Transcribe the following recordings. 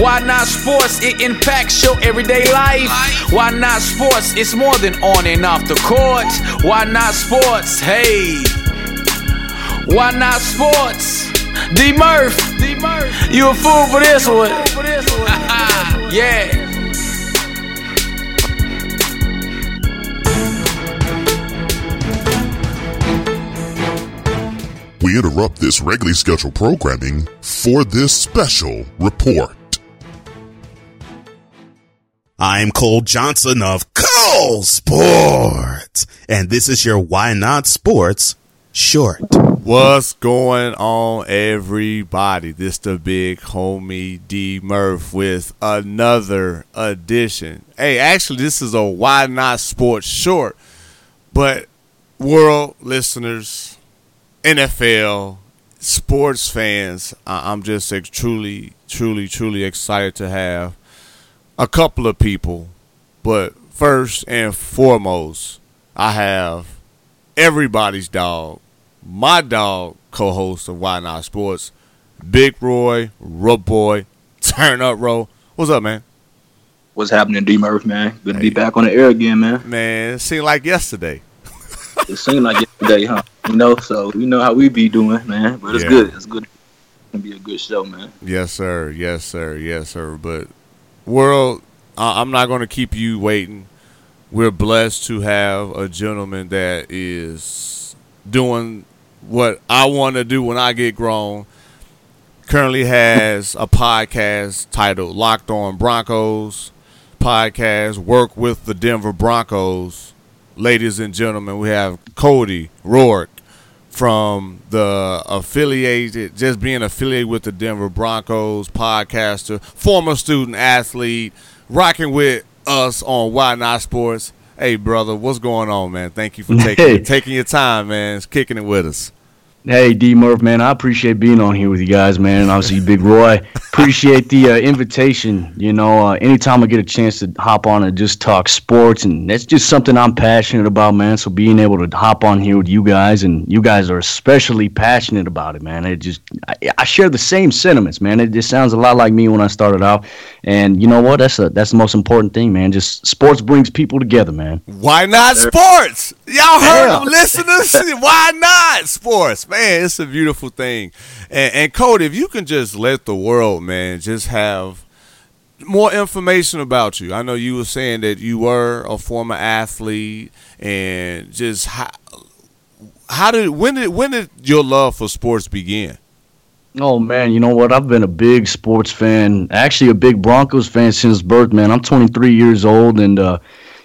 Why not sports? It impacts your everyday life. Why not sports? It's more than on and off the court. Why not sports? Hey. Why not sports? D Murph. D Murph. You a fool for this one. yeah. We interrupt this regularly scheduled programming for this special report. I'm Cole Johnson of Cole Sports, and this is your Why Not Sports short. What's going on, everybody? This the big homie D Murph with another edition. Hey, actually, this is a Why Not Sports short, but world listeners, NFL, sports fans, I'm just truly, truly, truly excited to have a couple of people. But first and foremost, I have everybody's dog, my dog, co-host of Why Not Sports, Big Roy, Rub Boy, Turn Up Row. What's up, man? What's happening, D Murph, man? Good to be back on the air again, man. Man, it seemed like yesterday. It seemed like yesterday, huh? You know, so you know how we be doing, man. But it's Yeah. good. It's good. It's gonna be a good show, man. Yes, sir. Yes, sir. Yes, sir. But world, I- I'm not going to keep you waiting. We're blessed to have a gentleman that is doing what I want to do when I get grown. Currently has a podcast titled Locked On Broncos podcast. Work with the Denver Broncos. Ladies and gentlemen, we have Cody Rourke from the affiliated, just being affiliated with the Denver Broncos, podcaster, former student athlete, rocking with us on Why Not Sports. Hey, brother, what's going on, man? Thank you for taking Hey. taking your time, man. It's kicking it with us. Hey, D Murph, man, I appreciate being on here with you guys, man. And obviously, Big Roy, appreciate the uh, invitation. You know, uh, anytime I get a chance to hop on and just talk sports, and that's just something I'm passionate about, man. So being able to hop on here with you guys, and you guys are especially passionate about it, man. It just, I, I share the same sentiments, man. It just sounds a lot like me when I started out, and you know what? That's a, that's the most important thing, man. Just sports brings people together, man. Why not sports? Y'all heard Yeah. them, listeners. Why not sports, man? It's a beautiful thing. And, and Cody, if you can just let the world, man, just have more information about you. I know you were saying that you were a former athlete, and just how, how did when did when did your love for sports begin? Oh man, you know what? I've been a big sports fan, actually a big Broncos fan since birth, man. I'm 23 years old, and uh,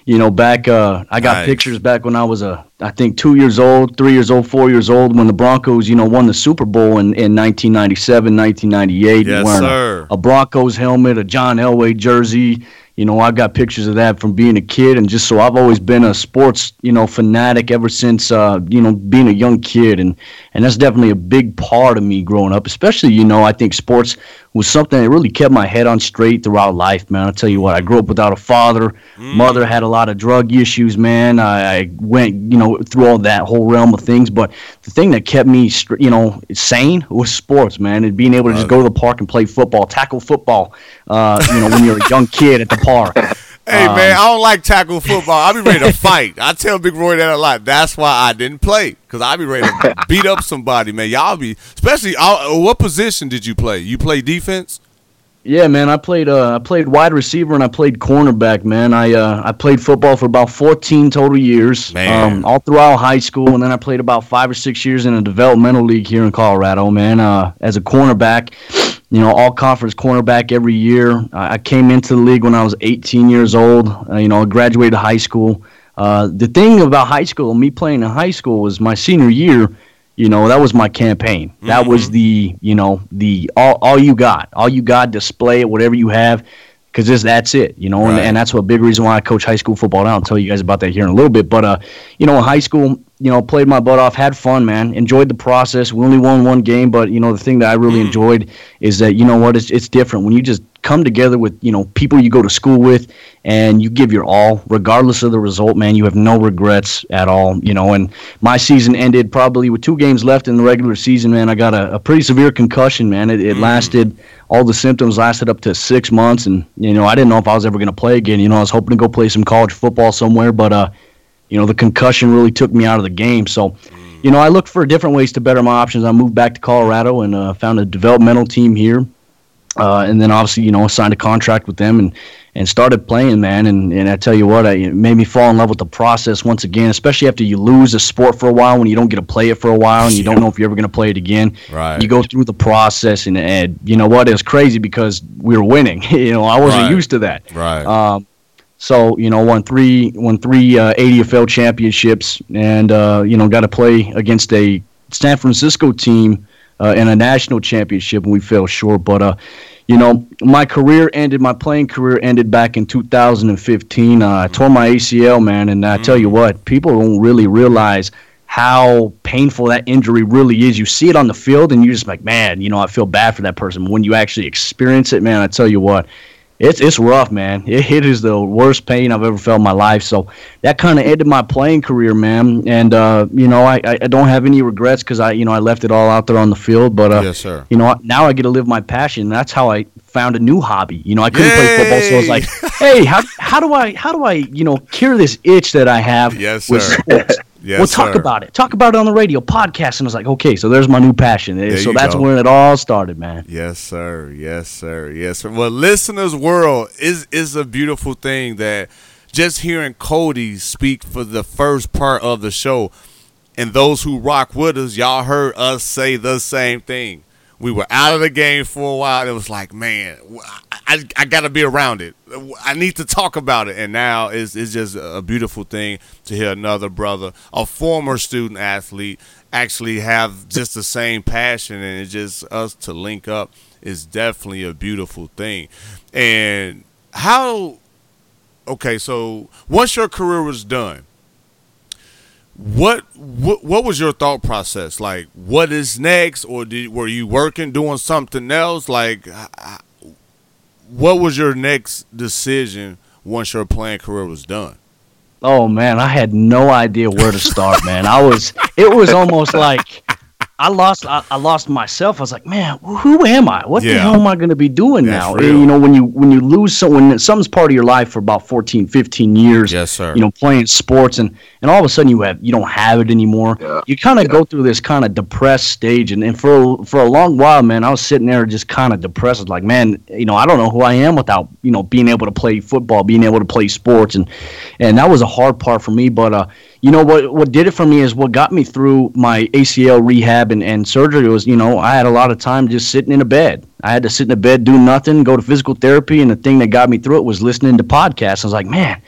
you know, back uh, I got pictures back when I was a, I think two years old, three years old, four years old, when the Broncos, you know, won the Super Bowl in, in 1997, 1998. Yes, wearing a- sir. A, Broncos helmet, a John Elway jersey. You know, I got pictures of that from being a kid, and just so I've always been a sports, you know, fanatic ever since, uh, you know, being a young kid, and and that's definitely a big part of me growing up. Especially, you know, I think sports was something that really kept my head on straight throughout life, man. I'll tell you what, I grew up without a father. Mother had a lot of drug issues, man. I, I went, you know, through all that whole realm of things, but the thing that kept me, str- you know, sane was sports, man, and being able to just go to the park and play football, tackle football, uh, you know, when you're a young kid at the Hey man, I don't like tackle football. I'll be ready to fight. I tell Big Roy that a lot. That's why I didn't play because I be ready to beat up somebody, man. Y'all be especially. Uh, what position did you play? You play defense? Yeah, man. I played uh, I played wide receiver and I played cornerback, man. I uh, I played football for about 14 total years, Man. um, all throughout high school, and then I played about five or six years in a developmental league here in Colorado, man. Uh, as a cornerback, you know, all conference cornerback every year. I came into the league when I was 18 years old. Uh, you know, I graduated high school. Uh, the thing about high school, me playing in high school, was my senior year. You know, that was my campaign. That was the, you know, the all, all you got, all you got. Display it, whatever you have, because that's it, you know, and, Right. and that's what a big reason why I coach high school football. And I'll tell you guys about that here in a little bit. But uh, you know, in high school, you know, played my butt off, had fun, man, enjoyed the process. We only won one game, but you know, the thing that I really enjoyed is that you know what, it's it's different when you just come together with you know people you go to school with and you give your all regardless of the result man you have no regrets at all you know and my season ended probably with two games left in the regular season man i got a, a pretty severe concussion man it, it lasted all the symptoms lasted up to six months. And you know i didn't know if i was ever going to play again. You know i was hoping to go play some college football somewhere but uh you know the concussion really took me out of the game. So you know i looked for different ways to better my options. I moved back to colorado and uh, found a developmental team here. Uh, and then obviously you know signed a contract with them and and started playing man and, and I tell you what I, it made me fall in love with the process once again especially after you lose a sport for a while when you don't get to play it for a while and you don't know if you're ever going to play it again Right. you go through the process and, and you know what it was crazy because we were winning you know I wasn't Right. used to that Right. um, so you know, won three won three uh, ADFL championships, and uh, you know, got to play against a San Francisco team uh, in a national championship, and we fell short. But uh, you know, my career ended. My playing career ended back in 2015. Uh, I tore my ACL, man, and I tell you what, people don't really realize how painful that injury really is. You see it on the field, and you're just like, man, you know, I feel bad for that person. When you actually experience it, man, I tell you what, it's it's rough, man. It, it is the worst pain I've ever felt in my life. So that kind of ended my playing career, man. And uh, you know, I, I don't have any regrets because I you know I left it all out there on the field. But uh, Yes, sir. You know, now I get to live my passion. That's how I found a new hobby. You know, I couldn't play football, so I was like, hey, how how do I how do I you know cure this itch that I have Yes, with sir. sports? Yes, well, talk sir. about it. Talk about it on the radio, podcast. And I was like, okay, so there's my new passion. so that's go. when it all started, man. Yes, sir. Yes, sir. Yes, sir. Well, listeners' world is is a beautiful thing that just hearing Cody speak for the first part of the show, and those who rock with us, y'all heard us say the same thing. We were out of the game for a while. It was like, man, I, I, got to be around it. I need to talk about it. And now it's, it's just a beautiful thing to hear another brother, a former student athlete, actually have just the same passion. And it's just us to link up is definitely a beautiful thing. And how, okay, so once your career was done, what what was your thought process? Like what is next? Or did were you working doing something else? Like what was your next decision once your playing career was done? Oh man, I had no idea where to start, man. I was it was almost like I lost I, I lost myself. I was like, man, who am I? What the hell am I going to be doing That's now? real. You know, when you when you lose someone something's part of your life for about 14, 15 years. Yes, sir. You know, playing sports and and all of a sudden you have you don't have it anymore. Yeah. You kind of go through this kind of depressed stage and, and for for a long while, man, I was sitting there just kind of depressed. I like, man, you know, I don't know who I am without, you know, being able to play football, being able to play sports and and that was a hard part for me, but uh you know what what did it for me is what got me through my ACL rehab and, and surgery was, you know, I had a lot of time just sitting in a bed. I had to sit in a bed, do nothing, go to physical therapy, and the thing that got me through it was listening to podcasts. I was like, man,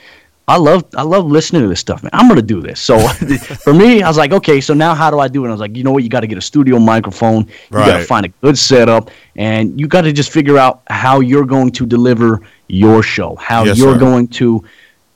I love I love listening to this stuff, man. I'm gonna do this. So for me, I was like, okay, so now how do I do it? I was like, you know what, you got to get a studio microphone. You got to Right. find a good setup, and you got to just figure out how you're going to deliver your show, how Yes, you're sir. going to,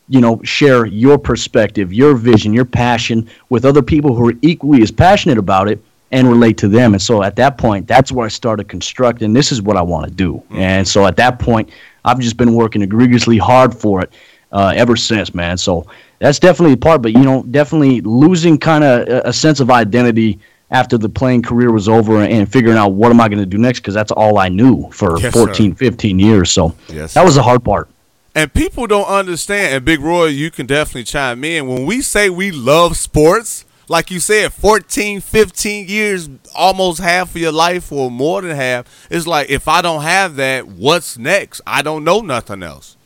you know, share your perspective, your vision, your passion with other people who are equally as passionate about it and relate to them. And so at that point, that's where I started constructing. This is what I want to do. And so at that point, I've just been working egregiously hard for it uh, ever since, man. So that's definitely a part. But you know, definitely losing kind of a, a sense of identity after the playing career was over and figuring out what am I going to do next because that's all I knew for Yes, 14, 15 years. So Yes, that was the hard part. And people don't understand and big roy you can definitely chime in when we say we love sports like you said 14 15 years almost half of your life or more than half it's like if i don't have that what's next i don't know nothing else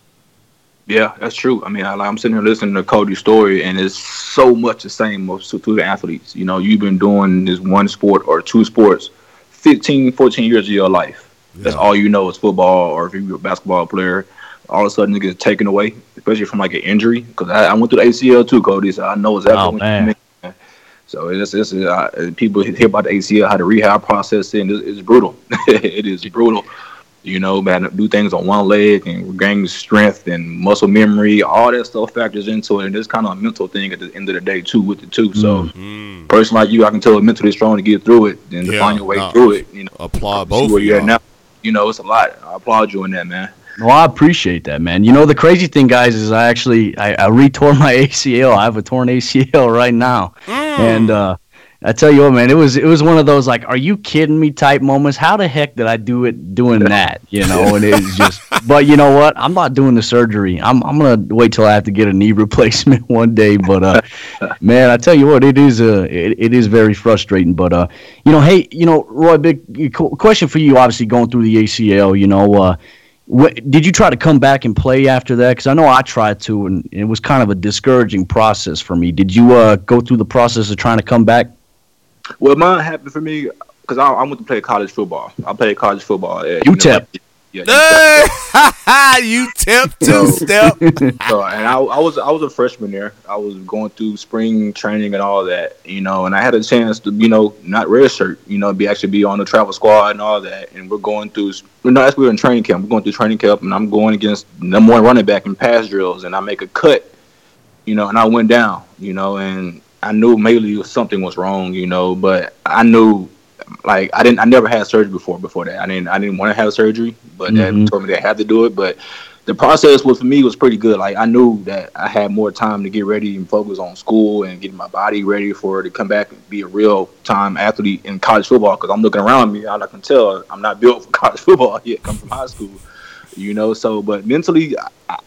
Yeah, that's true. I mean, I, I'm sitting here listening to Cody's story, and it's so much the same with to the athletes. You know, you've been doing this one sport or two sports 15, 14 years of your life. That's all you know is football, or if you're a basketball player, all of a sudden it gets taken away, especially from like an injury. Because I, I went through the ACL too, Cody, so I know exactly Oh, what man. So it's, it's uh, people hear about the ACL, how the rehab process, and it's, it's brutal. it is brutal. You know, man, do things on one leg and gain strength and muscle memory. All that stuff factors into it, and it's kind of a mental thing at the end of the day too with it too. So, Mm. person like you, I can tell is mentally strong to get through it and to find your way no. through it. You know, Applaud both where of you're at now. You know, it's a lot. I applaud you on that, man. Well, I appreciate that, man. You know, the crazy thing, guys, is I actually I, I retore my ACL. I have a torn ACL right now, and uh, I tell you what, man, it was it was one of those like, are you kidding me type moments. How the heck did I do it doing that? You know, and it's just. But you know what? I'm not doing the surgery. I'm I'm gonna wait till I have to get a knee replacement one day. But uh, man, I tell you what, it is uh, it, it is very frustrating. But uh, you know, hey, you know, Roy, big question for you. Obviously, going through the ACL, you know. Uh, Wh- did you try to come back and play after that? Because I know I tried to, and it was kind of a discouraging process for me. Did you uh, go through the process of trying to come back? Well, mine happened for me because I, I went to play college football. I played college football at UTEP. Yeah, you tip two step. So, and I, I was I was a freshman there. I was going through spring training and all that, you know, and I had a chance to, you know, not redshirt, you know, be actually be on the travel squad and all that. And we're going through, you know, as we were in training camp, we're going through training camp, and I'm going against number one running back in pass drills, and I make a cut, you know, and I went down, you know, and I knew maybe something was wrong, you know, but I knew. Like I didn't, I never had surgery before. Before that, I didn't, I didn't want to have surgery, but Mhm. they told me they had to do it. But the process was for me was pretty good. Like I knew that I had more time to get ready and focus on school and getting my body ready for it to come back and be a real time athlete in college football. Because I'm looking around me, all I can tell I'm not built for college football yet. Come from high school, you know. So, but mentally, I,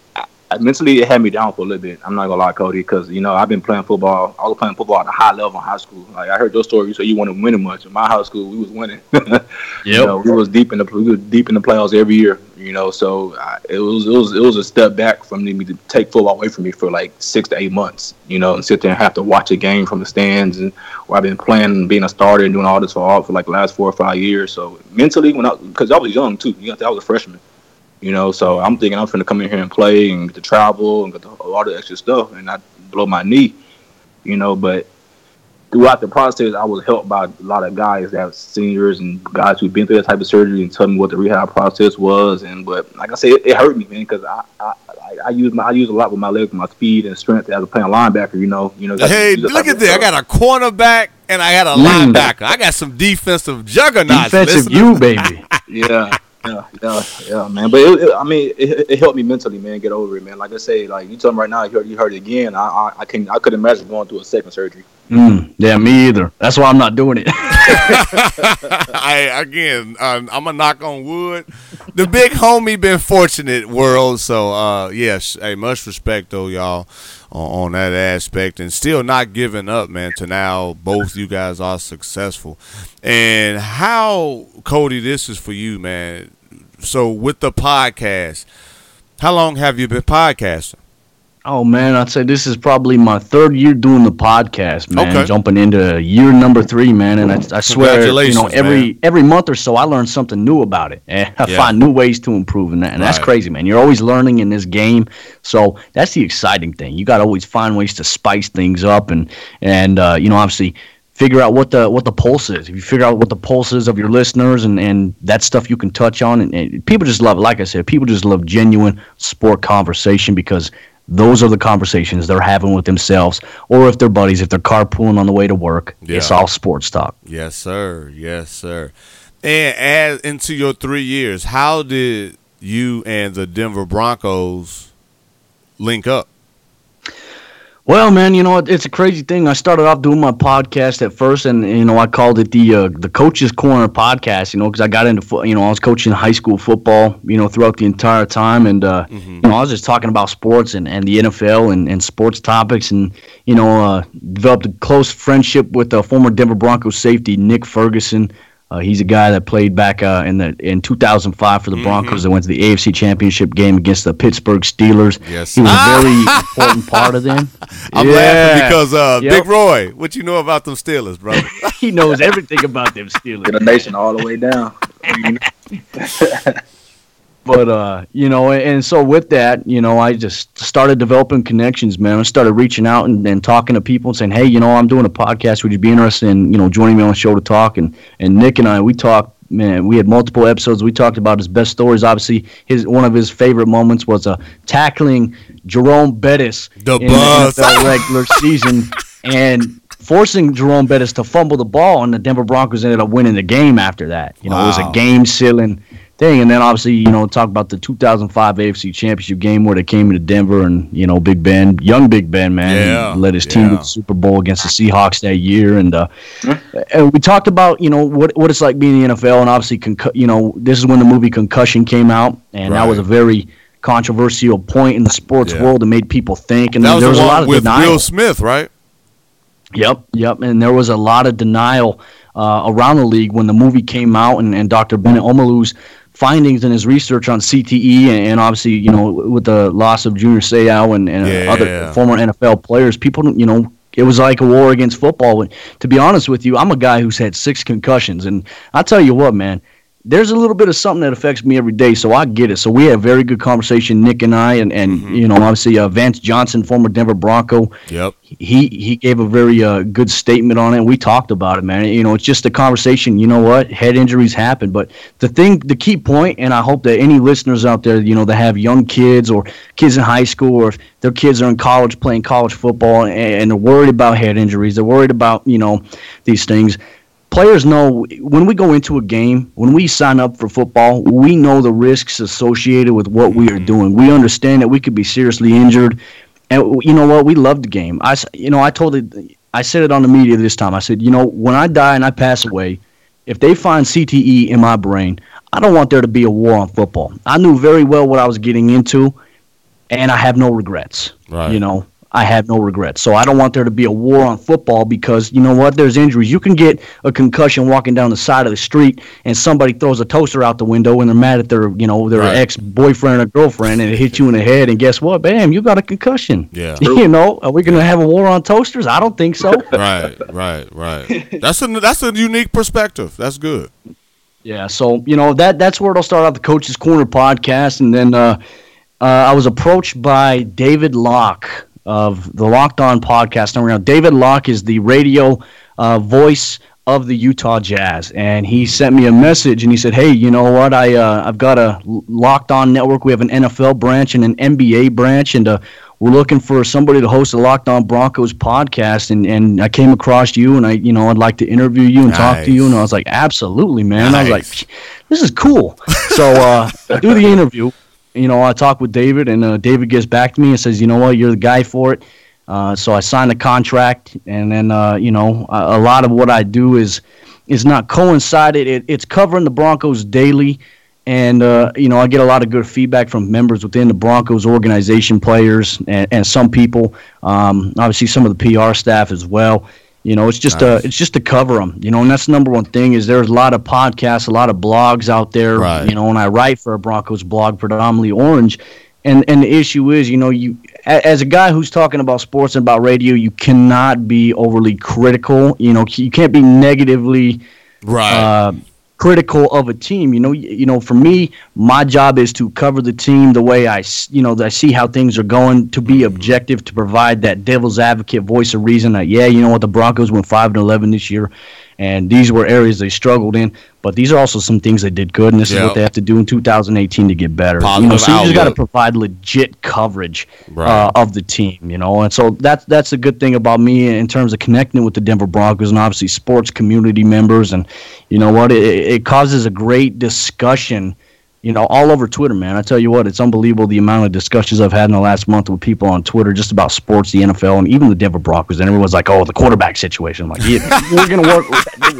mentally it had me down for a little bit. I'm not gonna lie, Cody, because you know I've been playing football. I was playing football at a high level in high school. Like I heard your story, you said you weren't winning much. In my high school, we was winning. You know, we was deep in the we was deep in the playoffs every year. You know, so I, it was it was it was a step back from me to take football away from me for like six to eight months. You know, and sit there and have to watch a game from the stands, and where I've been playing, and being a starter, and doing all this for all for like the last four or five years. So mentally, when I because I was young too, you know, I was a freshman. You know, so I'm thinking I'm finna come in here and play and get to travel and get to, all the extra stuff, and not blow my knee. You know, but throughout the process, I was helped by a lot of guys that were seniors and guys who've been through that type of surgery and tell me what the rehab process was. And but like I said, it, it hurt me, man, because I, I I I use my I use a lot with my legs, my speed and strength as a playing linebacker. You know, you know. Hey, look at of this. I got a cornerback and I got a Mm. linebacker. I got some defensive juggernauts. Defensive listening. you, baby. yeah, yeah, yeah, yeah, man. But it, it, I mean, it, it helped me mentally, man, get over it, man. Like I say, like you tell me right now, you heard, you heard it again. I, I, I can, I could imagine going through a second surgery. Mm, yeah, me either. That's why I'm not doing it. I again, um, I'm gonna knock on wood. The big homie been fortunate world, so uh, yes, hey, much respect though, y'all, on, on that aspect, and still not giving up, man. To now, both you guys are successful, and how Cody, this is for you, man. So with the podcast, how long have you been podcasting? Oh man, I'd say this is probably my third year doing the podcast, man. Okay. Jumping into year number three, man. And I, I swear, you know, every man. every month or so, I learn something new about it, and I Yeah. find new ways to improve, and, that, and that's crazy, man. You're always learning in this game, so that's the exciting thing. You got to always find ways to spice things up, and and uh, you know, obviously. Figure out what the what the pulse is. If you figure out what the pulse is of your listeners, and, and that stuff you can touch on, and, and people just love. Like I said, people just love genuine sport conversation because those are the conversations they're having with themselves, or if they're buddies, if they're carpooling on the way to work. It's all sports talk. Yes, sir. Yes, sir. And as into your three years, how did you and the Denver Broncos link up? Well, man, you know it- it's a crazy thing. I started off doing my podcast at first, and you know I called it the uh, the Coaches Corner podcast. You know, because I got into fo- you know I was coaching high school football. You know, throughout the entire time, and uh, you know I was just talking about sports and, and the NFL and, and sports topics, and you know uh, developed a close friendship with uh, former Denver Broncos safety Nick Ferguson. Uh, he's a guy that played back uh, in the in 2005 for the Broncos. That went to the AFC Championship game against the Pittsburgh Steelers. Yes. he was a very important part of them. I'm Yeah. laughing because uh, Yep. Big Roy, what you know about them Steelers, brother? he knows everything about them Get Steelers. the nation all the way down. But uh, you know, and, so with that, you know, I just started developing connections, man. I started reaching out and, and talking to people and saying, hey, you know, I'm doing a podcast. Would you be interested in, you know, joining me on the show to talk? And and Nick and I, we talked man, we had multiple episodes. We talked about his best stories. Obviously, his one of his favorite moments was uh, tackling Jerome Bettis The in bus. the NFL regular season and forcing Jerome Bettis to fumble the ball, and the Denver Broncos ended up winning the game after that. You know, it was a game sealing thing. And then obviously, you know, talk about the 2005 AFC Championship game where they came into Denver, and you know, Big Ben, young Big Ben, man, Yeah, led his team to the Super Bowl against the Seahawks that year, and uh, and we talked about you know what what it's like being in the NFL, and obviously, concu- you know, this is when the movie Concussion came out, and that was a very controversial point in the sports Yeah. world. It made people think, and That was there was a lot of with denial. Will Smith, right? Yep, yep. And there was a lot of denial uh, around the league when the movie came out, and, and Dr. Bennett Omalu's findings and his research on CTE, and, and obviously, you know, with the loss of Junior Seau and, and Yeah. other former NFL players, people, you know, it was like a war against football. To be honest with you, I'm a guy who's had six concussions, and I tell you what, man. There's a little bit of something that affects me every day, so I get it. So we had a very good conversation, Nick and I, and, and Mm-hmm. you know, obviously uh, Vance Johnson, former Denver Bronco, Yep. he he gave a very uh, good statement on it. We talked about it, man. You know, it's just a conversation. You know what? Head injuries happen, but the thing, the key point, and I hope that any listeners out there, you know, that have young kids or kids in high school or if their kids are in college playing college football and, and they're worried about head injuries, they're worried about you know these things. Players know when we go into a game, when we sign up for football, we know the risks associated with what we are mm-hmm. doing. We understand that we could be seriously injured. And you know what? We love the game. I, you know, I told it. I said it on the media this time. I said, you know, when I die and I pass away, if they find CTE in my brain, I don't want there to be a war on football. I knew very well what I was getting into, and I have no regrets. Right. You know, I have no regrets. So I don't want there to be a war on football because you know what? There's injuries. You can get a concussion walking down the side of the street, and somebody throws a toaster out the window, and they're mad at their, you know, their Right. ex boyfriend or girlfriend, and it hits you in the head, and guess what? Bam, you got a concussion. Yeah. You know, are we gonna have a war on toasters? I don't think so. right, right, right. That's a that's a unique perspective. That's good. Yeah, so you know that that's where it'll start out the Coach's Corner podcast, and then uh, uh, I was approached by David Locke of the Locked On podcast. Now, David Locke is the radio uh, voice of the Utah Jazz, and he sent me a message, and he said, "Hey, you know what? I uh, I've got a Locked On network. We have an NFL branch and an NBA branch, and uh, we're looking for somebody to host a Locked On Broncos podcast, and, and I came across you, and I, you know, I'd like to interview you and talk to you, and I was like, absolutely, man. I was like, this is cool. So uh, I do the interview. You know, I talk with David, and uh, David gets back to me and says, you know what, you're the guy for it. Uh, so I signed the contract, and then uh, you know, a, a lot of what I do is is not coincided. It, it's covering the Broncos daily, and uh, you know, I get a lot of good feedback from members within the Broncos organization, players, and, and some people. Um, obviously, some of the PR staff as well. You know, it's just a, it's just to cover them. You know, and that's the number one thing is there's a lot of podcasts, a lot of blogs out there. Right. You know, and I write for a Broncos blog, predominantly orange. And and the issue is, you know, you as a guy who's talking about sports and about radio, you cannot be overly critical. You know, you can't be negatively Right. uh, critical of a team. You know, you, you know, for me, my job is to cover the team the way I, you know, I see how things are going. To be mm-hmm. objective, to provide that devil's advocate voice of reason. That yeah, you know what, the Broncos went five and eleven this year, and these were areas they struggled in. But these are also some things they did good, and this is what they have to do in 2018 to get better. you know, Positive so you just got to provide legit coverage Right. uh, of the team, you know. And so that's that's a good thing about me in terms of connecting with the Denver Broncos and obviously sports community members. And you know what, it, it causes a great discussion, you know, all over Twitter, man. I tell you what, it's unbelievable the amount of discussions I've had in the last month with people on Twitter just about sports, the NFL, and even the Denver Broncos. And everyone's like, "Oh, the quarterback situation." I'm like, "Yeah, we're gonna work.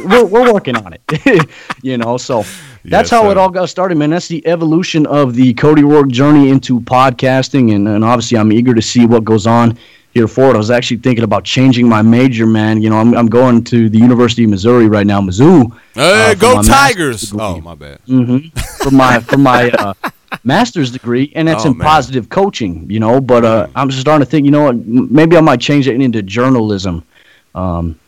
We're, we're working on it." you know, so. That's Yes, how it all got started, man. That's the evolution of the Cody Rourke journey into podcasting, and, and obviously I'm eager to see what goes on here forward. I was actually thinking about changing my major, man. You know, I'm, I'm going to the University of Missouri right now, Mizzou, hey, uh, go Tigers! Oh, my bad. Mm-hmm. for my for my uh, master's degree, and that's Oh, in man. positive coaching. You know, but uh, I'm just starting to think, you know, maybe I might change it into journalism. Um,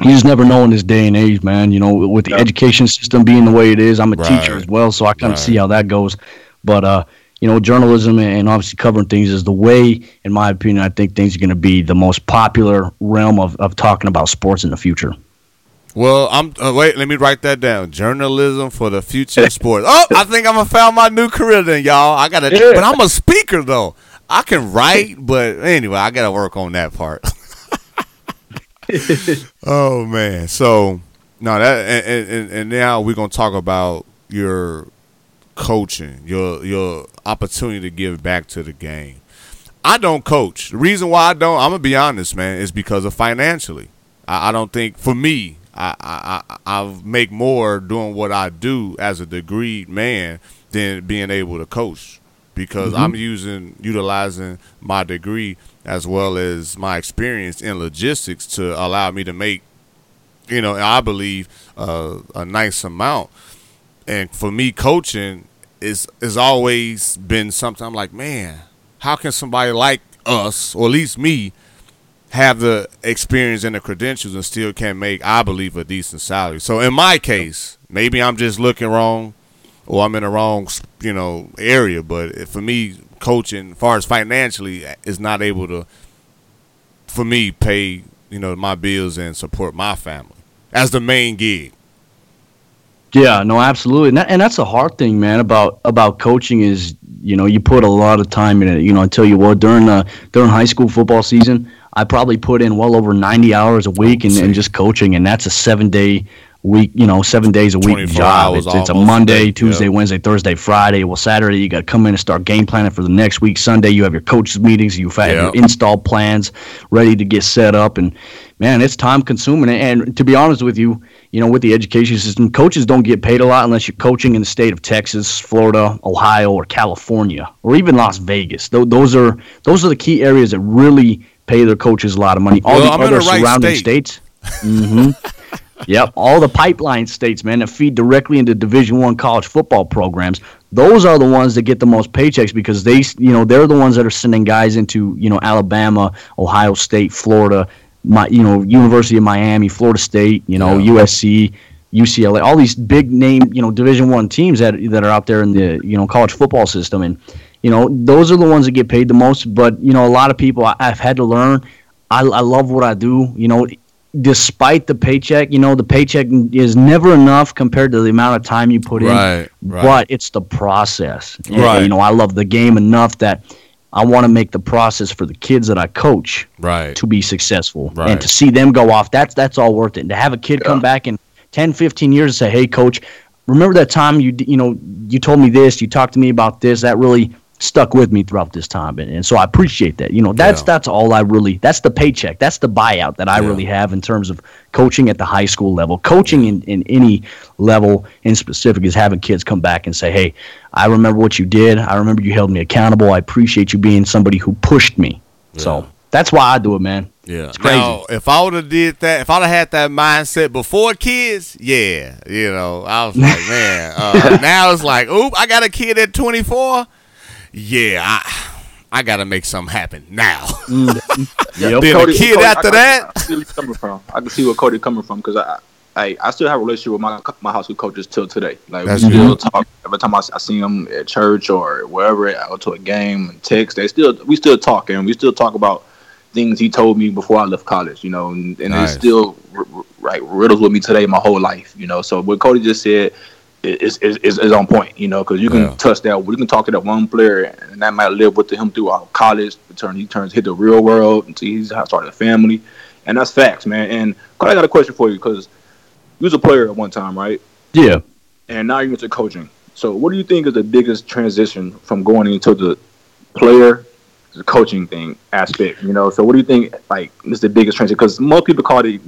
you just never know in this day and age, man. You know, with the education system being the way it is, I'm a teacher as well, so I kind of Right. see how that goes. But uh, you know, journalism and obviously covering things is the way, in my opinion, I think things are going to be the most popular realm of, of talking about sports in the future. Well, I'm uh, wait. Let me write that down. Journalism for the future of sports. Oh, I think I'm gonna found my new career then, y'all. I gotta, Yeah. but I'm a speaker though. I can write, but anyway, I gotta work on that part. oh man, so no, that and, and, and now we're gonna talk about your coaching, your your opportunity to give back to the game. I don't coach. The reason why I don't, I'm gonna be honest, man, is because of financially. I, I don't think for me, I, I I I make more doing what I do as a degreed man than being able to coach because I'm using utilizing my degree as well as my experience in logistics to allow me to make you know I believe uh, a nice amount and for me coaching is is always been something I'm like man how can somebody like us or at least me have the experience and the credentials and still can't make I believe a decent salary? So in my case maybe I'm just looking wrong or I'm in the wrong you know area but for me coaching as far as financially is not able to for me pay you know my bills and support my family as the main gig Yeah, no, absolutely, and, that, and that's the hard thing, man. About about coaching is you know you put a lot of time in it. You know, I tell you what, during the during high school football season, I probably put in well over ninety hours a week in, in just coaching, and that's a seven day week. You know, seven days a week job. It's, it's a Monday, Tuesday, yeah. Wednesday, Thursday, Friday. Well, Saturday you got to come in and start game planning for the next week. Sunday you have your coaches meetings. You have Yeah. your install plans ready to get set up, and man, it's time consuming. And to be honest with you, you know, with the education system, coaches don't get paid a lot unless you're coaching in the state of Texas, Florida, Ohio, or California, or even Las Vegas. Tho- those are those are the key areas that really pay their coaches a lot of money. All Well, the other surrounding state. states. hmm yep, all the pipeline states, man, that feed directly into Division One college football programs. Those are the ones that get the most paychecks because they, you know, they're the ones that are sending guys into, you know, Alabama, Ohio State, Florida, my, you know, University of Miami, Florida State, you know, Yeah. USC, UCLA, all these big name, you know, Division One teams that that are out there in the, you know, college football system, and you know, those are the ones that get paid the most. But you know, a lot of people I, I've had to learn. I, I love what I do. You know, despite the paycheck, you know, the paycheck is never enough compared to the amount of time you put in. Right, right. But it's the process. And, Right. You know, I love the game enough that I want to make the process for the kids that I coach right. to be successful Right. and to see them go off that's that's all worth it. And to have a kid come back in 10 15 years and say hey coach remember that time you you know you told me this you talked to me about this that really stuck with me throughout this time and, and so i appreciate that you know that's Yeah. that's all i really that's the paycheck that's the buyout that i Yeah. really have in terms of coaching at the high school level coaching in, in any level in specific is having kids come back and say hey i remember what you did i remember you held me accountable i appreciate you being somebody who pushed me so that's why i do it man Yeah. It's crazy. Now, if I would have did that, if I'd have had that mindset before kids, yeah, you know, I was like, man. Uh, now it's like, oop, I got a kid at 24. Yeah, I, I got to make something happen now. Mm. Yep. Then a kid Cody, after I, that. I, I see where he's coming from. I can see where Cody coming from because I, I, I still have a relationship with my my high school coaches till today. Like That's we still talk every time I, I see them at church or wherever. I go to a game and text. They still we still talk and we still talk about things he told me before I left college. You know, and, and Nice. it still r- r- right riddles with me today my whole life. You know, so what Cody just said. Is, is, is, is on point, you know, because you can Yeah. touch that. You can talk to that one player, and that might live with him throughout college. Turn he turns hit the real world until he's started a family, and that's facts, man. And I got a question for you because you was a player at one time, right? Yeah. And now you're into coaching. So, what do you think is the biggest transition from going into the player to the coaching thing aspect? You know, so what do you think like is the biggest transition? Because most people call it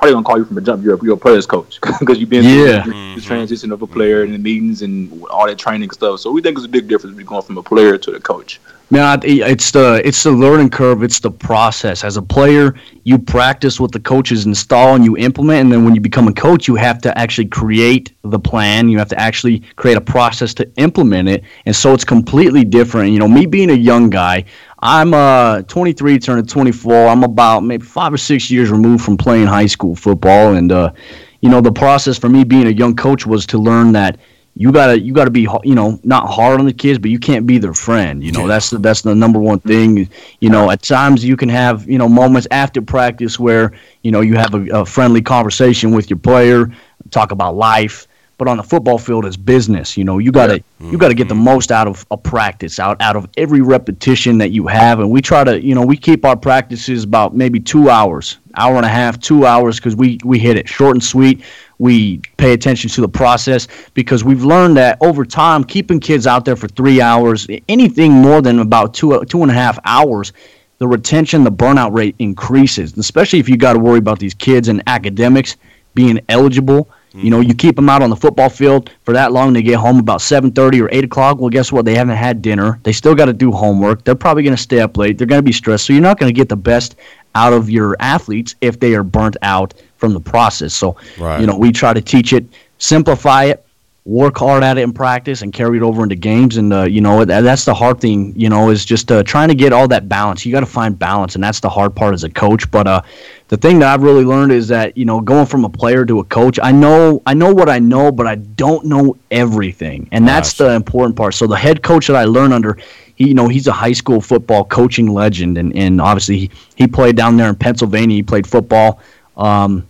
probably gonna call you from the jump. You're a, you're a player's coach because you've been Yeah. through the, mm-hmm. the transition of a player and the meetings and all that training stuff. So we think it's a big difference between going from a player to the coach. Man, I- it's the it's the learning curve. It's the process. As a player, you practice what the coaches install and you implement, and then when you become a coach, you have to actually create the plan. You have to actually create a process to implement it, and so it's completely different. You know, me being a young guy, I'm uh 23, turning 24. I'm about maybe five or six years removed from playing high school football, and uh, you know, the process for me being a young coach was to learn that you gotta you gotta be you know not hard on the kids, but you can't be their friend. You know that's the that's the number one thing. You know at times you can have you know moments after practice where you know you have a, a friendly conversation with your player, talk about life. But on the football field, it's business. You know you gotta you gotta get the mm-hmm. most out of a practice, out out of every repetition that you have. And we try to you know we keep our practices about maybe two hours, hour and a half, two hours because we we hit it short and sweet we pay attention to the process because we've learned that over time, keeping kids out there for three hours, anything more than about two two and a half hours, the retention, the burnout rate increases. Especially if you got to worry about these kids and academics being eligible. You know, you keep them out on the football field for that long, they get home about 7:30 or 8 o'clock. Well, guess what? They haven't had dinner. They still got to do homework. They're probably going to stay up late. They're going to be stressed. So you're not going to get the best out of your athletes if they are burnt out from the process. So, Right. you know, we try to teach it, simplify it, work hard at it in practice, and carry it over into games. And uh, you know, that, that's the hard thing. You know, is just uh, trying to get all that balance. You got to find balance, and that's the hard part as a coach. But uh, the thing that I've really learned is that you know, going from a player to a coach, I know I know what I know, but I don't know everything, and that's the important part. So the head coach that I learned under. He, you know, he's a high school football coaching legend, and, and obviously he, he played down there in Pennsylvania. He played football. Um,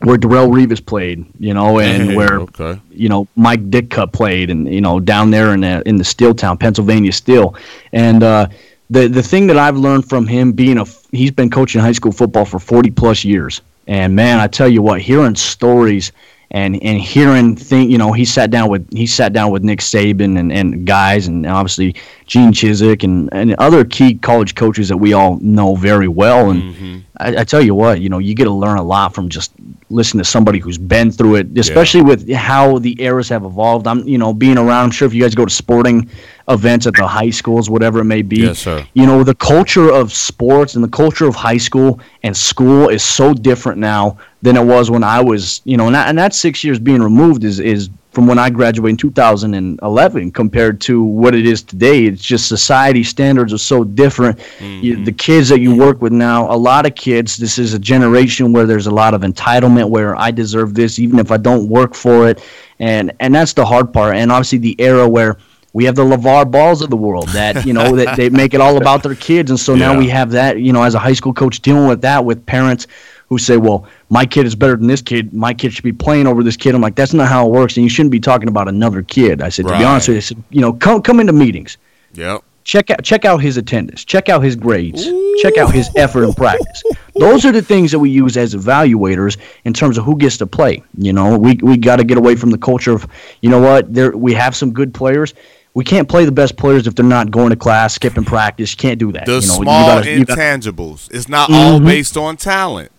where Darrelle Revis played, you know, and Hey, where okay. you know Mike Ditka played, and you know down there in the, in the steel town, Pennsylvania Steel, and uh, the the thing that I've learned from him being a he's been coaching high school football for forty plus years, and man, I tell you what, hearing stories and and hearing thing, you know, he sat down with he sat down with Nick Saban and, and guys, and obviously Gene Chizik and and other key college coaches that we all know very well, and. Mm-hmm. I, I tell you what, you know, you get to learn a lot from just listening to somebody who's been through it, especially with how the eras have evolved. I'm, you know, being around. I'm sure if you guys go to sporting events at the high schools, whatever it may be, Yes, sir. you know, the culture of sports and the culture of high school and school is so different now than it was when I was, you know, and that, and that six years being removed is is from when I graduated in 2011 compared to what it is today. It's just society standards are so different. You, mm-hmm. the kids that you work with now, a lot of kids, this is a generation where there's a lot of entitlement where I deserve this even if I don't work for it. And and that's the hard part. And obviously the era where we have the LaVar Balls of the world that, you know, that they make it all about their kids. And so now we have that, you know, as a high school coach dealing with that with parents who say, well, my kid is better than this kid. My kid should be playing over this kid. I'm like, that's not how it works. And you shouldn't be talking about another kid. I said, to be honest with you, I said, you know, come, come into meetings. Yep. Check out check out his attendance. Check out his grades. Check out his effort in practice. Those are the things that we use as evaluators in terms of who gets to play. You know, we we got to get away from the culture of, you know what, there we have some good players. We can't play the best players if they're not going to class, skipping practice. You can't do that. The you know, you small gotta- you gotta- intangibles. It's not all Mhm. based on talent,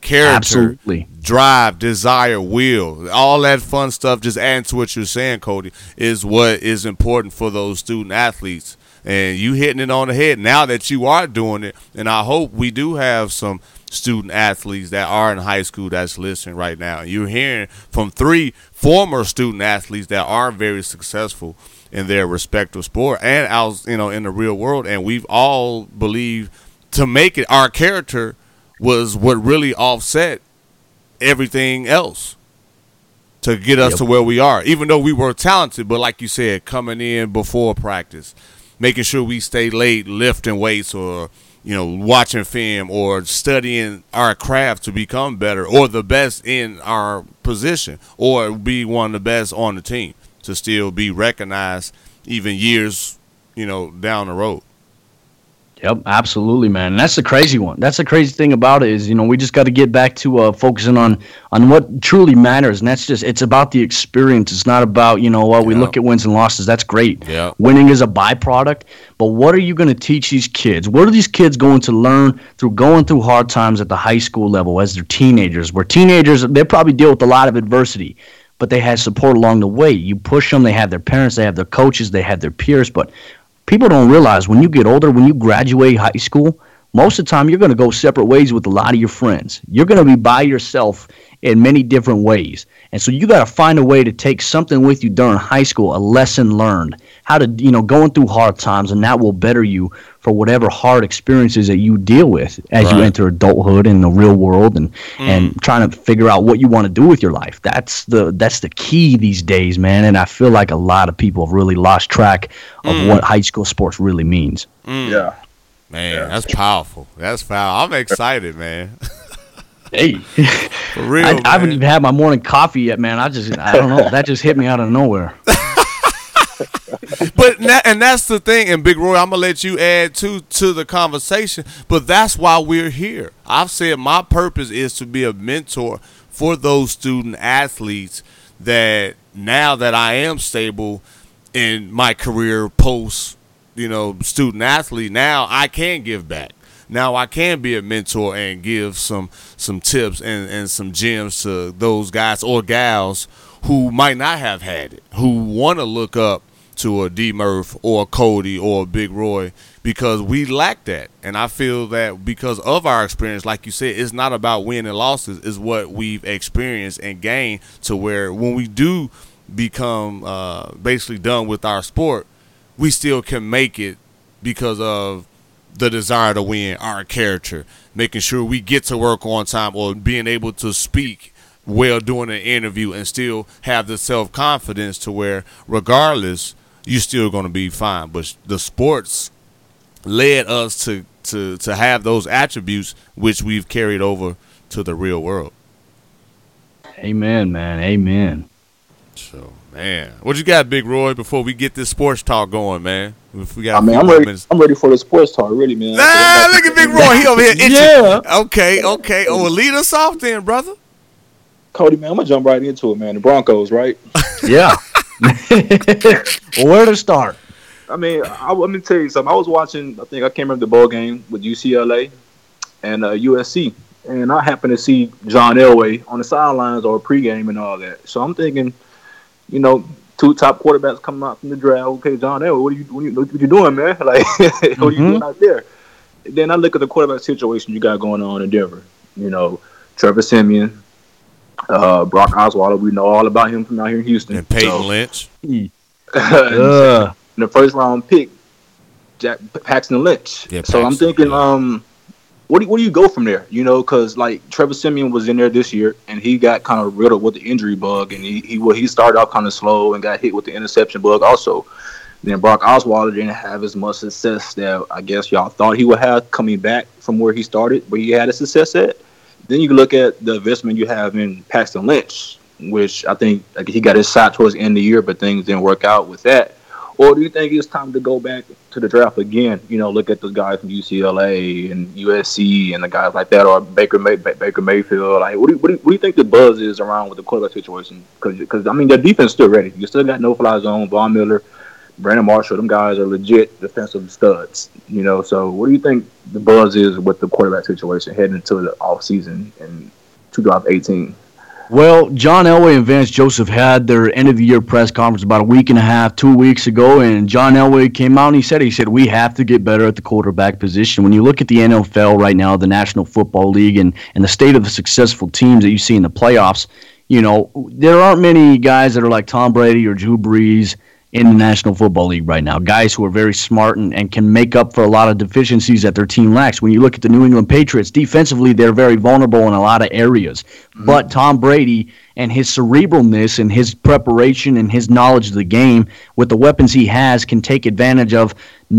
character, Absolutely. drive, desire, will. All that fun stuff, just adding to what you're saying, Cody, is what is important for those student athletes. And you hitting it on the head now that you are doing it. And I hope we do have some student athletes that are in high school that's listening right now. You're hearing from three former student athletes that are very successful in their respective sport and out, you know, in the real world. And we've all believed to make it our character was what really offset everything else to get us Yep. to where we are. Even though we were talented, but like you said, coming in before practice, making sure we stay late lifting weights or you know watching film or studying our craft to become better or the best in our position or be one of the best on the team to still be recognized even years you know down the road. Yep, absolutely, man. And that's the crazy one. That's the crazy thing about it is, you know, we just got to get back to uh, focusing on on what truly matters, and that's just it's about the experience. It's not about you know, well, we Yeah. look at wins and losses. That's great. Yeah. Winning is a byproduct, but what are you going to teach these kids? What are these kids going to learn through going through hard times at the high school level as they're teenagers? Where teenagers they probably deal with a lot of adversity, but they had support along the way. You push them. They have their parents. They have their coaches. They have their peers, but people don't realize when you get older, when you graduate high school, most of the time you're going to go separate ways with a lot of your friends. You're going to be by yourself in many different ways. And so you got to find a way to take something with you during high school, a lesson learned how to you know going through hard times, and that will better you for whatever hard experiences that you deal with as you enter adulthood in the real world, and mm. and trying to figure out what you want to do with your life. That's the that's the key these days, man. And I feel like a lot of people have really lost track of mm. what high school sports really means. Mm. Yeah. Man, that's powerful. That's powerful. I'm excited, man. Hey. For real, I. I haven't even had my morning coffee yet, man. I just, I don't know. That just hit me out of nowhere. but na- and that's the thing. And Big Roy, I'm gonna let you add to to the conversation. But that's why we're here. I've said my purpose is to be a mentor for those student athletes that now that I am stable in my career post, you know, student athlete, now I can give back. Now I can be a mentor and give some some tips and, and some gems to those guys or gals who might not have had it, who want to look up to a D Murph or a Cody or a Big Roy because we lack that. And I feel that because of our experience, like you said, it's not about win and losses, it's what we've experienced and gained to where when we do become uh, basically done with our sport, we still can make it because of the desire to win, our character, making sure we get to work on time or being able to speak well during an interview and still have the self confidence to where regardless you're still going to be fine. But the sports led us to, to, to have those attributes which we've carried over to the real world. Amen, man. Amen. So, man, what you got, Big Roy, before we get this sports talk going, man? If we got I a mean, I'm ready. minutes. I'm ready for the sports talk, really, man. Ah, look at Big Roy. He over here itching. Yeah. Okay, okay. Oh, well, lead us off then, brother. Cody, man, I'm gonna jump right into it, man. The Broncos, right? Yeah. Where to start? I mean, I, let me tell you something. I was watching. I think I can't remember the bowl game with UCLA and uh, USC, and I happened to see John Elway on the sidelines or pregame and all that. So I'm thinking, you know, two top quarterbacks coming out from the draft. Okay, John Elway, what are you, what are you, what you doing, man? Like, what are you doing out there? Then I look at the quarterback situation you got going on in Denver. You know, Trevor Siemian, uh, Brock Osweiler. We know all about him from out here in Houston. And Peyton So- Lynch. Uh, in the first round pick, Jack Paxton Lynch. Yeah, so I'm thinking, yeah. um, what do, what do you go from there? You know, because like Trevor Siemian was in there this year, and he got kind of riddled with the injury bug, and he he well, he started off kind of slow and got hit with the interception bug also. Then Brock Osweiler didn't have as much success that I guess y'all thought he would have coming back from where he started, where he had a success at. Then you look at the investment you have in Paxton Lynch, which I think like, he got his shot towards the end of the year, but things didn't work out with that. Or do you think it's time to go back to the draft again? You know, look at those guys from UCLA and USC and the guys like that, or Baker May, Baker Mayfield. Like, what do, you, what, do you, what do you think the buzz is around with the quarterback situation? Because I mean, their defense still ready. You still got no fly zone, Von Miller, Brandon Marshall. Them guys are legit defensive studs. You know, so what do you think the buzz is with the quarterback situation heading into the off season in 2018? well, John Elway and Vance Joseph had their end of the year press conference about a week and a half, two weeks ago, and John Elway came out and he said, he said, we have to get better at the quarterback position. When you look at the NFL right now, the National Football League, and, and the state of the successful teams that you see in the playoffs, you know, there aren't many guys that are like Tom Brady or Drew Brees in the National Football League right now. Guys who are very smart and, and can make up for a lot of deficiencies that their team lacks. When you look at the New England Patriots, defensively, they're very vulnerable in a lot of areas. Mm. But Tom Brady and his cerebralness and his preparation and his knowledge of the game with the weapons he has can take advantage of,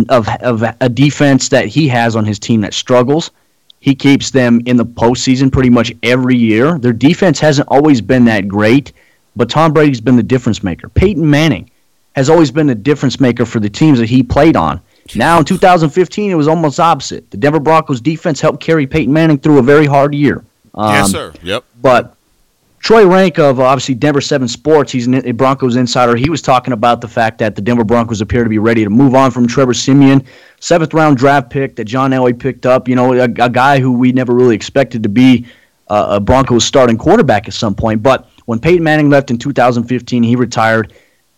of, of a defense that he has on his team that struggles. He keeps them in the postseason pretty much every year. Their defense hasn't always been that great, but Tom Brady's been the difference maker. Peyton Manning has always been a difference maker for the teams that he played on. Now in 2015, it was almost opposite. The Denver Broncos defense helped carry Peyton Manning through a very hard year. Um, yes, sir. Yep. But Troy Renck of uh, obviously Denver Seven Sports, he's a Broncos insider. He was talking about the fact that the Denver Broncos appear to be ready to move on from Trevor Siemian, seventh round draft pick that John Elway picked up. You know, a, a guy who we never really expected to be uh, a Broncos starting quarterback at some point. But when Peyton Manning left in 2015, he retired.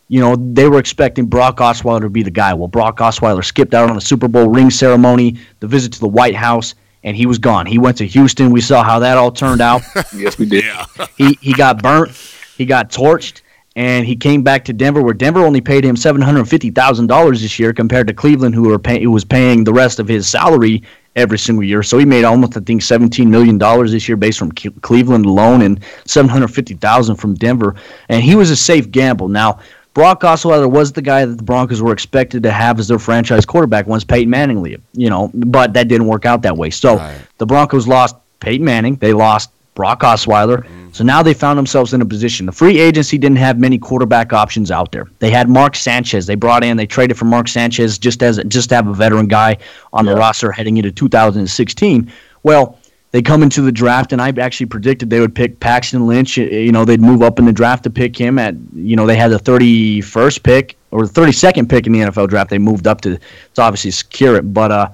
You know, they were expecting Brock Osweiler to be the guy. Well, Brock Osweiler skipped out on the Super Bowl ring ceremony, the visit to the White House, and he was gone. He went to Houston. We saw how that all turned out Yes, we did. Yeah. he he got burnt, he got torched, and he came back to Denver, where Denver only paid him seven hundred fifty thousand dollars this year, compared to Cleveland, who were pay- who was paying the rest of his salary every single year. So he made almost, I think, seventeen million dollars this year based from Cle- Cleveland alone, and seven hundred fifty thousand from Denver. And he was a safe gamble. Now. Brock Osweiler was the guy that the Broncos were expected to have as their franchise quarterback once Peyton Manning left, you know, but that didn't work out that way. So Right. the Broncos lost Peyton Manning, they lost Brock Osweiler. Mm. So now they found themselves in a position. The free agency didn't have many quarterback options out there. They had Mark Sanchez. They brought in, they traded for Mark Sanchez just as just to have a veteran guy on the roster heading into 2016. Well, they come into the draft, and I actually predicted they would pick Paxton Lynch. You know, they'd move up in the draft to pick him at. You know, they had the 31st pick or the 32nd pick in the NFL draft. They moved up to to obviously secure it, but uh,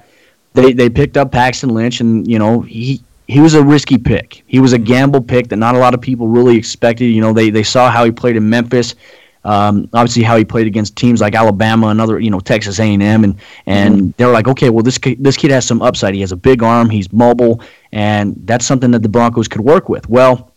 they they picked up Paxton Lynch, and you know he he was a risky pick. He was a gamble pick that not a lot of people really expected. You know, they they saw how he played in Memphis. Um, obviously, how he played against teams like Alabama and other, you know, Texas A&M, and and they were like, okay, well, this kid, this kid has some upside. He has a big arm. He's mobile, and that's something that the Broncos could work with. Well,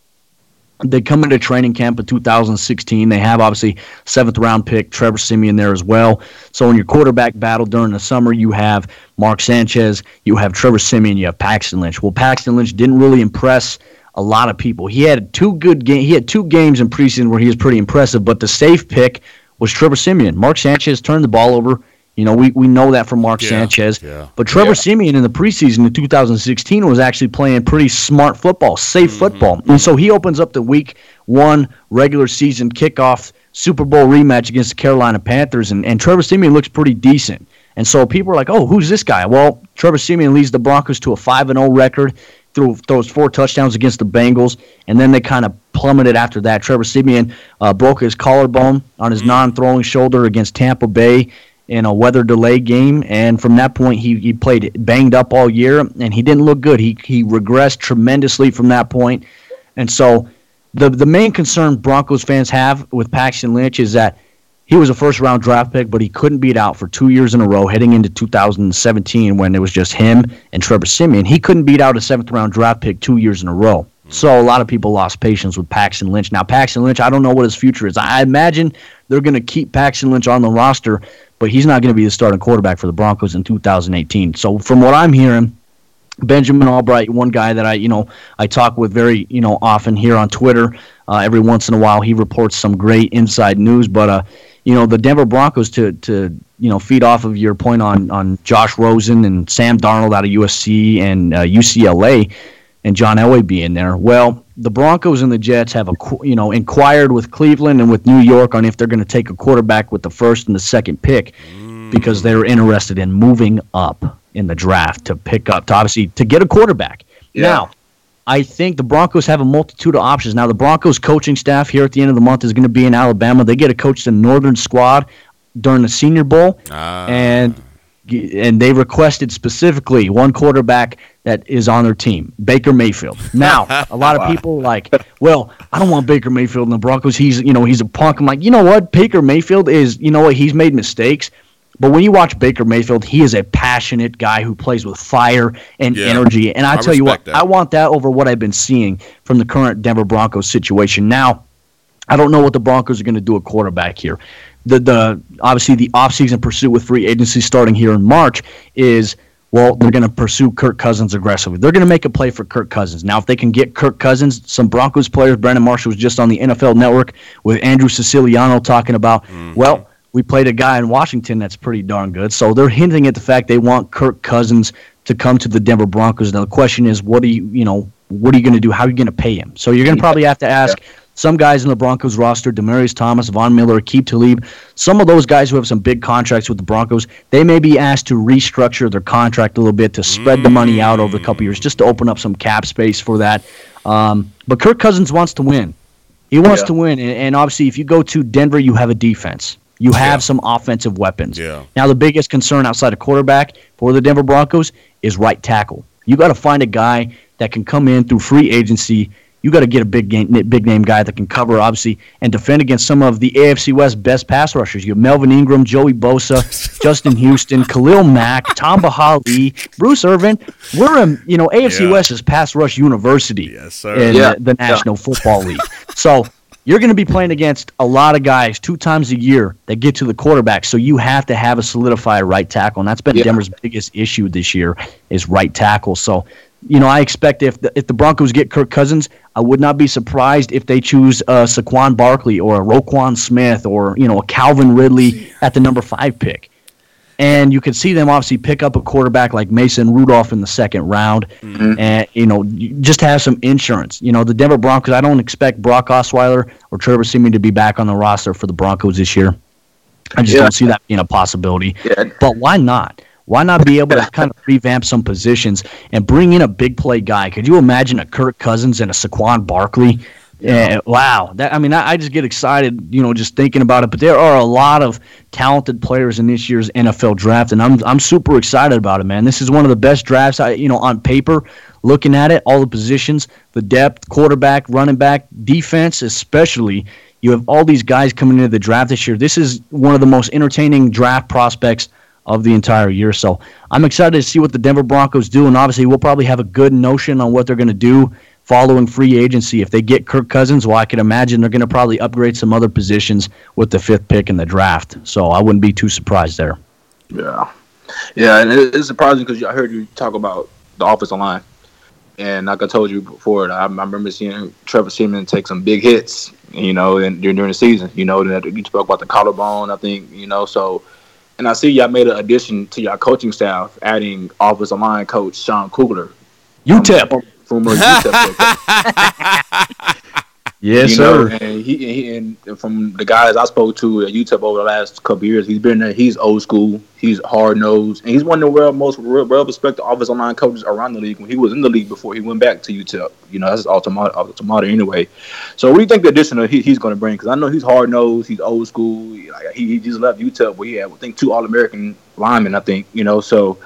they come into training camp in 2016. They have obviously seventh round pick Trevor Siemian there as well. So in your quarterback battle during the summer, you have Mark Sanchez, you have Trevor Siemian, you have Paxton Lynch. Well, Paxton Lynch didn't really impress a lot of people. He had two good game. He had two games in preseason where he was pretty impressive, but the safe pick was Trevor Siemian. Mark Sanchez turned the ball over. You know, we, we know that from Mark Yeah, Sanchez. yeah. But Trevor Siemian in the preseason in 2016 was actually playing pretty smart football, safe Mm-hmm. football. And so he opens up the week one regular season kickoff Super Bowl rematch against the Carolina Panthers, and, and Trevor Siemian looks pretty decent. And so people are like, oh, who's this guy? Well, Trevor Siemian leads the Broncos to a 5 0 record, threw, throws four touchdowns against the Bengals, and then they kind of plummeted after that. Trevor Siemian uh, broke his collarbone on his non throwing shoulder against Tampa Bay in a weather delay game, and from that point he, he played banged up all year, and he didn't look good. He he regressed tremendously from that point, and so the the main concern Broncos fans have with Paxton Lynch is that he was a first round draft pick, but he couldn't beat out for two years in a row, heading into 2017 when it was just him and Trevor Siemian. He couldn't beat out a seventh round draft pick two years in a row. So a lot of people lost patience with Paxton Lynch. Now Paxton Lynch, I don't know what his future is. I imagine they're going to keep Paxton Lynch on the roster, but he's not going to be the starting quarterback for the Broncos in 2018. So from what I'm hearing, Benjamin Albright, one guy that I, you know, I talk with very, you know, often here on Twitter. Uh, every once in a while, he reports some great inside news. But, uh, you know, the Denver Broncos to to you know feed off of your point on on Josh Rosen and Sam Darnold out of USC and uh, UCLA, and John Elway being there. Well, the Broncos and the Jets have a you know inquired with Cleveland and with New York on if they're going to take a quarterback with the first and the second pick because they're interested in moving up in the draft to pick up to obviously to get a quarterback. Now, I think the Broncos have a multitude of options. Now, the Broncos coaching staff here at the end of the month is going to be in Alabama. They get to coach the Northern squad during the Senior Bowl, ah. and and they requested specifically one quarterback that is on their team, Baker Mayfield. Now, a lot of people are like, well, I don't want Baker Mayfield in the Broncos. He's you know he's a punk. I'm like, you know what? Baker Mayfield is you know what? He's made mistakes. But when you watch Baker Mayfield, he is a passionate guy who plays with fire and Yeah. energy. And I, I tell you what, that. I want that over what I've been seeing from the current Denver Broncos situation. Now, I don't know what the Broncos are going to do at quarterback here. The the obviously the offseason pursuit with free agency starting here in March is well, they're going to pursue Kirk Cousins aggressively. They're going to make a play for Kirk Cousins. Now, if they can get Kirk Cousins, some Broncos players, Brandon Marshall was just on the NFL Network with Andrew Siciliano talking about, mm-hmm. well, we played a guy in Washington that's pretty darn good. So they're hinting at the fact they want Kirk Cousins to come to the Denver Broncos. Now the question is, what do you, you know, what are you going to do? How are you going to pay him? So you're going to probably have to ask some guys in the Broncos roster, Demaryius Thomas, Von Miller, Aqib Talib, some of those guys who have some big contracts with the Broncos, they may be asked to restructure their contract a little bit to spread the money out over a couple years, just to open up some cap space for that. Um, but Kirk Cousins wants to win. He wants Yeah. to win, and, and obviously, if you go to Denver, you have a defense. You have some offensive weapons. Yeah. Now, the biggest concern outside of quarterback for the Denver Broncos is right tackle. You got to find a guy that can come in through free agency. You got to get a big game, big name guy that can cover, obviously, and defend against some of the AFC West best pass rushers. You have Melvin Ingram, Joey Bosa, Justin Houston, Khalil Mack, Tamba Hali, Bruce Irvin. We're in, you know, AFC Yeah. West is pass rush university Yes, sir. in Yeah. the, the National Football League. So you're going to be playing against a lot of guys two times a year that get to the quarterback. So you have to have a solidified right tackle, and that's been Yeah. Denver's biggest issue this year is right tackle. So, you know, I expect if the, if the Broncos get Kirk Cousins, I would not be surprised if they choose uh, Saquon Barkley or a Roquan Smith or you know a Calvin Ridley at the number five pick. And you could see them obviously pick up a quarterback like Mason Rudolph in the second round, mm-hmm. and you know just have some insurance. You know the Denver Broncos. I don't expect Brock Osweiler or Trevor Siemian to be back on the roster for the Broncos this year. I just Yeah. don't see that being a possibility. Yeah. But why not? Why not be able to kind of revamp some positions and bring in a big play guy? Could you imagine a Kirk Cousins and a Saquon Barkley? Yeah, wow. That I mean, I, I just get excited, you know, just thinking about it. But there are a lot of talented players in this year's NFL draft, and I'm I'm super excited about it, man. This is one of the best drafts. I you know on paper, looking at it, all the positions, the depth, quarterback, running back, defense, especially. You have all these guys coming into the draft this year. This is one of the most entertaining draft prospects of the entire year. So I'm excited to see what the Denver Broncos do, and obviously we'll probably have a good notion on what they're going to do following free agency. If they get Kirk Cousins, well, I can imagine they're going to probably upgrade some other positions with the fifth pick in the draft. So I wouldn't be too surprised there. Yeah, yeah, and it's surprising because I heard you talk about the offensive line, and like I told you before, I, I remember seeing Trevor Siemian take some big hits, you know, and during, during the season, you know, that you spoke about the collarbone, I think, you know, so. And I see y'all made an addition to your coaching staff, adding offensive line coach Sean Kugler. UTEP. Um, Former UTEP coach. Yes, you know, sir. and he, he and from the guys I spoke to at UTEP over the last couple years, he's been there. He's old school. He's hard nosed, and he's one of the world most well respected offensive line coaches around the league. When he was in the league before he went back to UTEP, you know that's his automatic, automatic anyway. So what do you think the addition of he, he's going to bring? Because I know he's hard nosed. He's old school. Like, he, he just left UTEP where he had I think two All American linemen. I think you know so.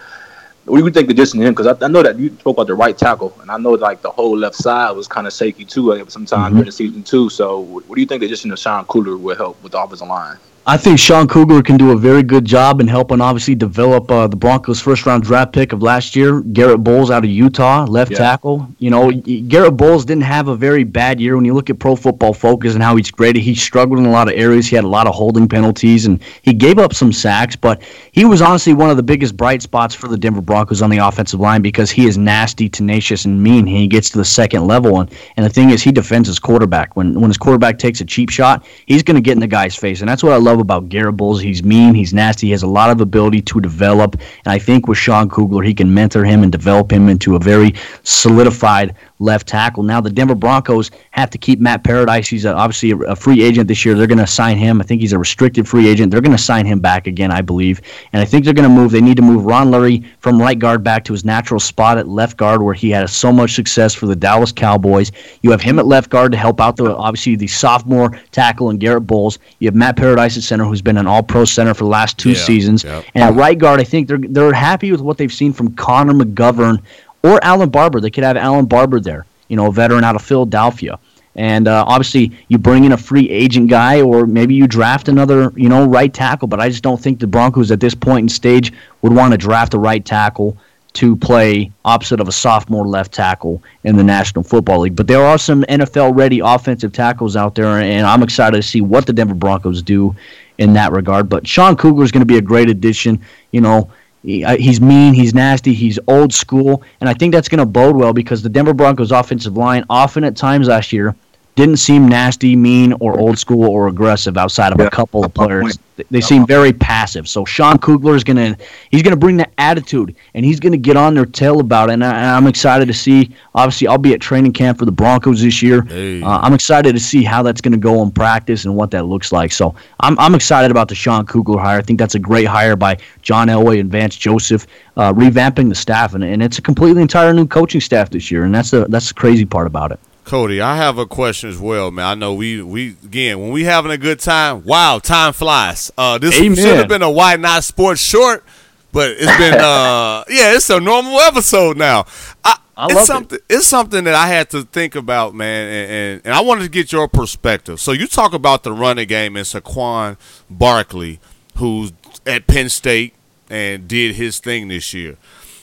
What do you think the addition to him? Because I, I know that you spoke about the right tackle, and I know like the whole left side was kind of shaky too uh, sometime during the season too. So, what do you think the addition of Sean Kugler will help with the offensive line? I think Sean Kugler can do a very good job in helping obviously develop uh, the Broncos' first round draft pick of last year, Garett Bolles out of Utah, left Yeah. tackle. You know, Garett Bolles didn't have a very bad year when you look at Pro Football Focus and how he's graded. He struggled in a lot of areas. He had a lot of holding penalties and he gave up some sacks, but he was honestly one of the biggest bright spots for the Denver Broncos on the offensive line because he is nasty, tenacious, and mean. He gets to the second level, and, and the thing is, he defends his quarterback. When when his quarterback takes a cheap shot, he's going to get in the guy's face, and that's what I love about Garett Bolles. He's mean, he's nasty, he has a lot of ability to develop, and I think with Sean Kugler, he can mentor him and develop him into a very solidified left tackle. Now the Denver Broncos have to keep Matt Paradis. He's uh, obviously a, a free agent this year. They're going to sign him. I think he's a restricted free agent. They're going to sign him back again, I believe. And I think they're going to move. They need to move Ron Leary from right guard back to his natural spot at left guard, where he had so much success for the Dallas Cowboys. You have him at left guard to help out the obviously the sophomore tackle and Garett Bolles. You have Matt Paradis at center, who's been an All-Pro center for the last two Yeah, seasons. yeah. And at right guard, I think they're they're happy with what they've seen from Connor McGovern or Allen Barbre. They could have Allen Barbre there, you know, a veteran out of Philadelphia. And uh, obviously, you bring in a free agent guy, or maybe you draft another, you know, right tackle. But I just don't think the Broncos at this point in stage would want to draft a right tackle to play opposite of a sophomore left tackle in the National Football League. But there are some NFL ready offensive tackles out there, and I'm excited to see what the Denver Broncos do in that regard. But Sean Kugler is going to be a great addition. You know, he- uh, he's mean, he's nasty, he's old school, and I think that's going to bode well because the Denver Broncos offensive line often at times last year didn't seem nasty, mean, or old school or aggressive outside of a couple of players. point. They- They seem very passive. So Sean Kugler is gonna he's gonna bring that attitude and he's gonna get on their tail about it. And, I, and I'm excited to see. Obviously, I'll be at training camp for the Broncos this year. Hey. Uh, I'm excited to see how that's gonna go in practice and what that looks like. So I'm I'm excited about the Sean Kugler hire. I think that's a great hire by John Elway and Vance Joseph, uh, revamping the staff, and, and it's a completely entire new coaching staff this year. And that's the that's the crazy part about it. Cody, I have a question as well, man. I know we we again when we having a good time. Wow, time flies. Uh, this Amen. should have been a why not sports short, but it's been uh yeah, it's a normal episode now. I, I it's love it. something. It's something that I had to think about, man, and, and and I wanted to get your perspective. So you talk about the running game and Saquon Barkley, who's at Penn State and did his thing this year.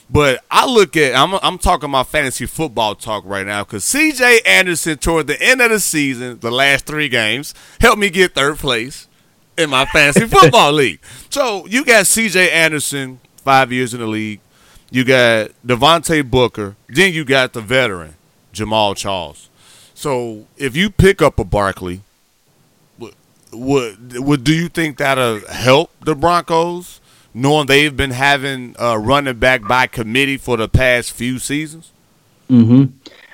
But I look at I'm I'm talking my fantasy football talk right now because C.J. Anderson toward the end of the season, the last three games, helped me get third place in my fantasy football league. So you got C.J. Anderson, five years in the league. You got Devontae Booker. Then you got the veteran Jamaal Charles. So if you pick up a Barkley, would would, would do you think that'll help the Broncos? Knowing they've been having uh, running back by committee for the past few seasons? Mm-hmm.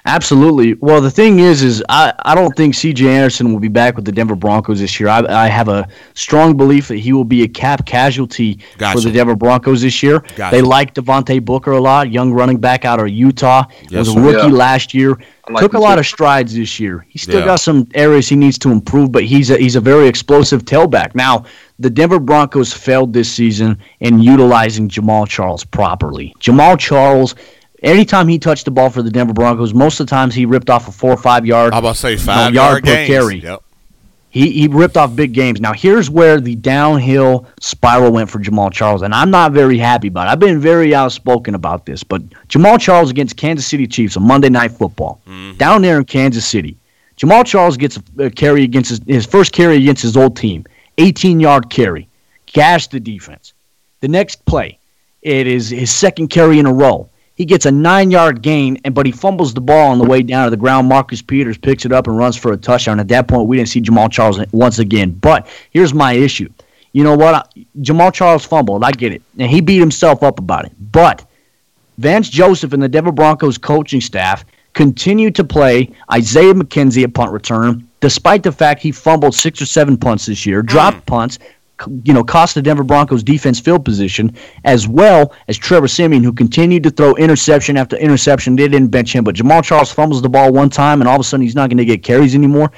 Absolutely. Well, the thing is, is I, I don't think C.J. Anderson will be back with the Denver Broncos this year. I, I have a strong belief that he will be a cap casualty Gotcha. for the Denver Broncos this year. Gotcha. They like Devontae Booker a lot, young running back out of Utah. Yes, was a rookie Yeah. last year. Like Took a lot too. of strides this year. He still Yeah. got some areas he needs to improve, but he's a, he's a very explosive tailback. Now, the Denver Broncos failed this season in utilizing Jamaal Charles properly. Jamaal Charles, anytime he touched the ball for the Denver Broncos, most of the times he ripped off a four or five yard How about say five yard yard, per carry. Yep. he, he ripped off big games. Now here's where the downhill spiral went for Jamaal Charles, and I'm not very happy about it. I've been very outspoken about this, but Jamaal Charles against Kansas City Chiefs on Monday Night Football, mm-hmm. down there in Kansas City. Jamaal Charles gets a, a carry against his, his first carry against his old team, 18 yard carry, gashed the defense. The next play, it is his second carry in a row. He gets a nine yard gain, and but he fumbles the ball on the way down to the ground. Marcus Peters picks it up and runs for a touchdown. At that point, we didn't see Jamaal Charles once again. But here's my issue. You know what? Jamaal Charles fumbled. I get it. And he beat himself up about it. But Vance Joseph and the Denver Broncos coaching staff continued to play Isaiah McKenzie at punt return, despite the fact he fumbled six or seven punts this year, dropped mm. punts, you know, cost the Denver Broncos defense field position, as well as Trevor Siemian, who continued to throw interception after interception. They didn't bench him, but Jamaal Charles fumbles the ball one time, and all of a sudden he's not going to get carries anymore,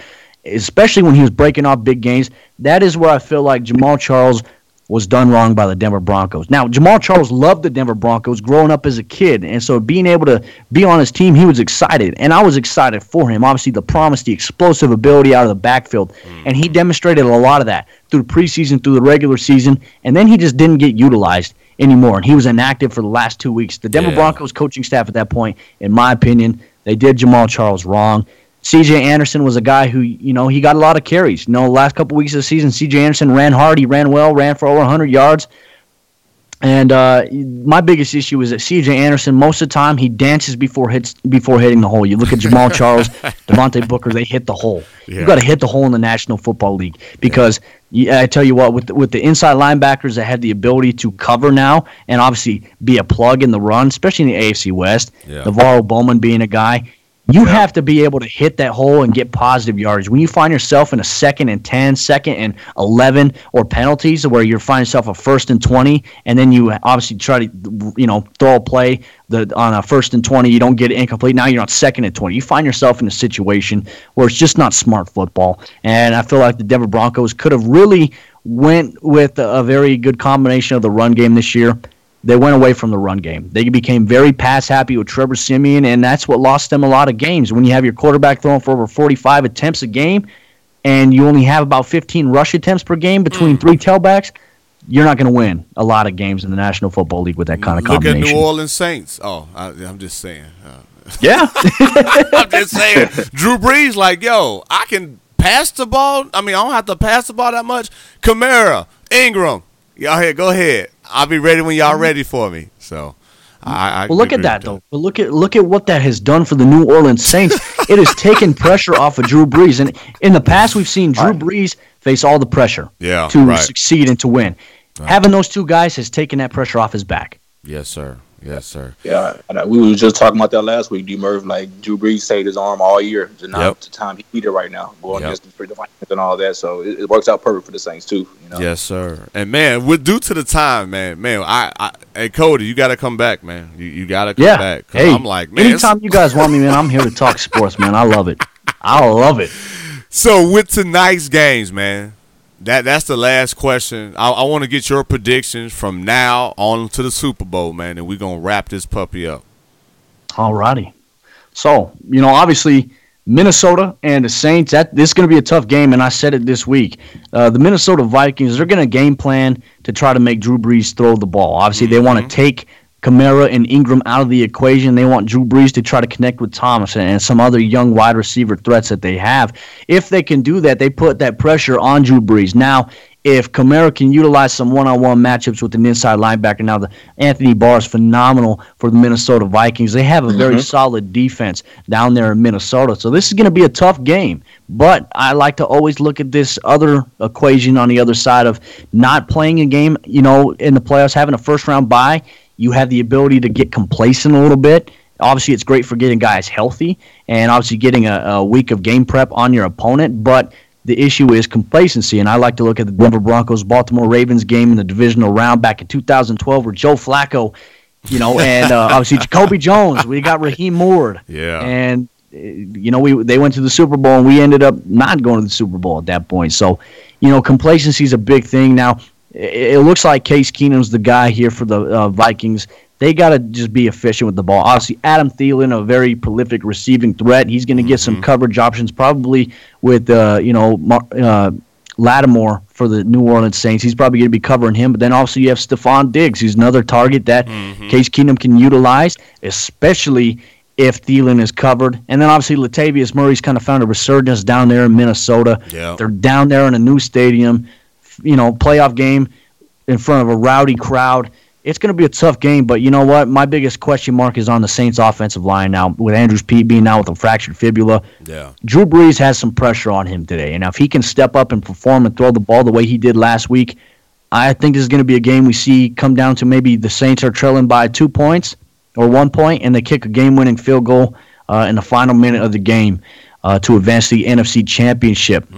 especially when he was breaking off big games. That is where I feel like Jamaal Charles was done wrong by the Denver Broncos. Now, Jamaal Charles loved the Denver Broncos growing up as a kid, and so being able to be on his team, he was excited, and I was excited for him. Obviously, the promise, the explosive ability out of the backfield, hmm. and he demonstrated a lot of that through the preseason, through the regular season, and then he just didn't get utilized anymore, and he was inactive for the last two weeks. The Denver Yeah. Broncos coaching staff at that point, in my opinion, they did Jamaal Charles wrong. CJ Anderson was a guy who, you know, he got a lot of carries. You know, last couple weeks of the season, CJ Anderson ran hard. He ran well, ran for over 100 yards. And uh, my biggest issue is that C.J. Anderson, most of the time, he dances before hits before hitting the hole. You look at Jamaal Charles, Devontae Booker, they hit the hole. Yeah. You got to hit the hole in the National Football League because you, I tell you what, with the, with the inside linebackers that have the ability to cover now and obviously be a plug in the run, especially in the AFC West, Yeah. NaVorro Bowman being a guy. You have to be able to hit that hole and get positive yardage. When you find yourself in a second and 10, second and 11, or penalties where you're finding yourself a first and 20, and then you obviously try to, you know, throw a play the, on a first and 20, you don't get it incomplete. Now you're on second and 20. You find yourself in a situation where it's just not smart football. And I feel like the Denver Broncos could have really went with a, a very good combination of the run game this year they went away from the run game. They became very pass happy with Trevor Siemian, and that's what lost them a lot of games. When you have your quarterback throwing for over 45 attempts a game, and you only have about 15 rush attempts per game between three tailbacks, you're not going to win a lot of games in the National Football League with that kind of Look at combination. New Orleans Saints. Oh, I, I'm just saying. Uh, Yeah, I'm just saying. Drew Brees, like, yo, I can pass the ball. I mean, I don't have to pass the ball that much. Kamara, Ingram, y'all here, go ahead. I'll be ready when y'all ready for me. So, I. I Well, look at that though. But look at look at what that has done for the New Orleans Saints. it has taken pressure off of Drew Brees, and in the past we've seen Drew Brees face all the pressure Yeah, to right. succeed and to win. Having those two guys has taken that pressure off his back. Yes, sir. Yes, sir. Yeah, and uh, we were just talking about that last week. D. Murph, like Drew Brees saved his arm all year. Just not Yep. the time he needed right now, going Yep. against the Vikings and all that. So it, it works out perfect for the Saints too. You know. Yes, sir. And man, with due to the time, man, man, I, I hey Cody, you got to come back, man. You, you got to come Yeah. back. 'Cause Hey, I'm like, man. anytime you guys want me, man, I'm here to talk sports, man. I love it. I love it. So with tonight's games, man, that that's the last question. I, I want to get your predictions from now on to the Super Bowl, man, and we're gonna wrap this puppy up. Alrighty. So, you know, obviously Minnesota and the Saints, that this is going to be a tough game, and I said it this week. Uh, the Minnesota Vikings, they're going to game plan to try to make Drew Brees throw the ball. Obviously, they want to take Kamara and Ingram out of the equation. They want Drew Brees to try to connect with Thomas and some other young wide receiver threats that they have. If they can do that, they put that pressure on Drew Brees. Now, if Kamara can utilize some one-on-one matchups with an inside linebacker, now the Anthony Barr is phenomenal for the Minnesota Vikings. They have a very mm-hmm. solid defense down there in Minnesota, so this is going to be a tough game. But I like to always look at this other equation on the other side of not playing a game. You know, in the playoffs, having a first-round bye, you have the ability to get complacent a little bit. Obviously, it's great for getting guys healthy and obviously getting a, a week of game prep on your opponent, but the issue is complacency, and I like to look at the Denver Broncos Baltimore Ravens game in the divisional round back in 2012, where Joe Flacco, you know, and uh, obviously Jacoby Jones. We got Rahim Moore, Yeah. and uh, you know, we they went to the Super Bowl, and we ended up not going to the Super Bowl at that point. So, you know, complacency is a big thing now. It, it looks like Case Keenum's the guy here for the uh, Vikings. They got to just be efficient with the ball. Obviously, Adam Thielen, a very prolific receiving threat. He's going to get some coverage options, probably with uh, you know Mar- uh, Lattimore for the New Orleans Saints. He's probably going to be covering him. But then also you have Stefon Diggs, who's another target that Case Keenum can utilize, especially if Thielen is covered. And then obviously Latavius Murray's kind of found a resurgence down there in Minnesota. Yeah. They're down there in a new stadium, you know, playoff game in front of a rowdy crowd. It's going to be a tough game, but you know what? My biggest question mark is on the Saints' offensive line now, with Andrus Peat being out with a fractured fibula. Yeah. Drew Brees has some pressure on him today, and if he can step up and perform and throw the ball the way he did last week, I think this is going to be a game we see come down to maybe the Saints are trailing by two points or one point, and they kick a game-winning field goal uh, in the final minute of the game uh, to advance the NFC Championship.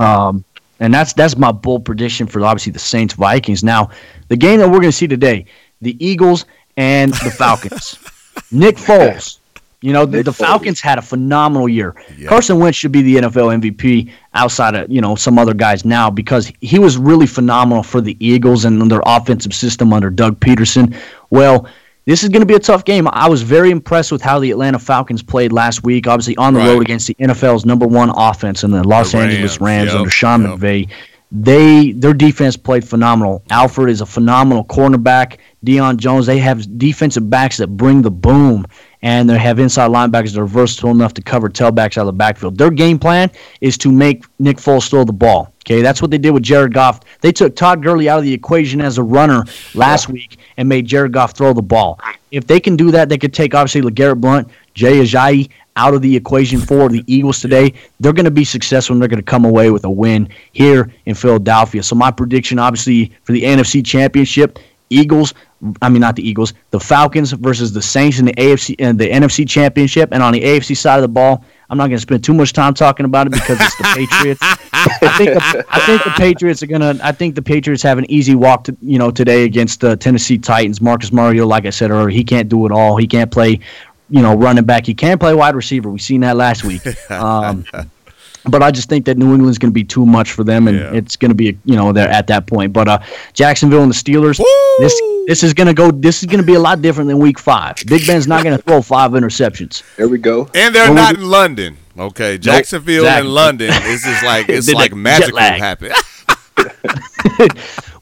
Um, and that's that's my bold prediction for obviously the Saints Vikings. Now, the game that we're going to see today, the Eagles and the Falcons. Nick Foles. You know, the, the Falcons had a phenomenal year. Yeah. Carson Wentz should be the NFL MVP outside of, you know, some other guys now because he was really phenomenal for the Eagles and their offensive system under Doug Pederson. Well, this is going to be a tough game. I was very impressed with how the Atlanta Falcons played last week, obviously on the Right. road against the NFL's number one offense in the Los The Angeles Rams, Rams yep, under Sean yep. McVay. They their defense played phenomenal. Alford is a phenomenal cornerback. Deion Jones, they have defensive backs that bring the boom, and they have inside linebackers that are versatile enough to cover tailbacks out of the backfield. Their game plan is to make Nick Foles throw the ball. Okay, that's what they did with Jared Goff. They took Todd Gurley out of the equation as a runner last week and made Jared Goff throw the ball. If they can do that, they could take obviously LeGarrette Blunt, Jay Ajayi out of the equation for the Eagles today. They're going to be successful and they're going to come away with a win here in Philadelphia. So my prediction, obviously, for the NFC Championship, Eagles. I mean, not the Eagles. The Falcons versus the Saints in the AFC and the NFC Championship. And on the AFC side of the ball, I'm not going to spend too much time talking about it because it's the Patriots. I think the, I think the Patriots are gonna. I think the Patriots have an easy walk to you know today against the Tennessee Titans. Marcus Mario, like I said earlier, he can't do it all. He can't play, you know, running back. He can play wide receiver. We've seen that last week. Um, but I just think that New England's going to be too much for them, and Yeah. it's going to be you know they're at that point. But uh, Jacksonville and the Steelers, this this is going to go. This is going to be a lot different than Week Five. Big Ben's not going to throw five interceptions. There we go. And they're Well, not in London. Okay, Jacksonville exactly. and London is just like it's Did like the magical happen.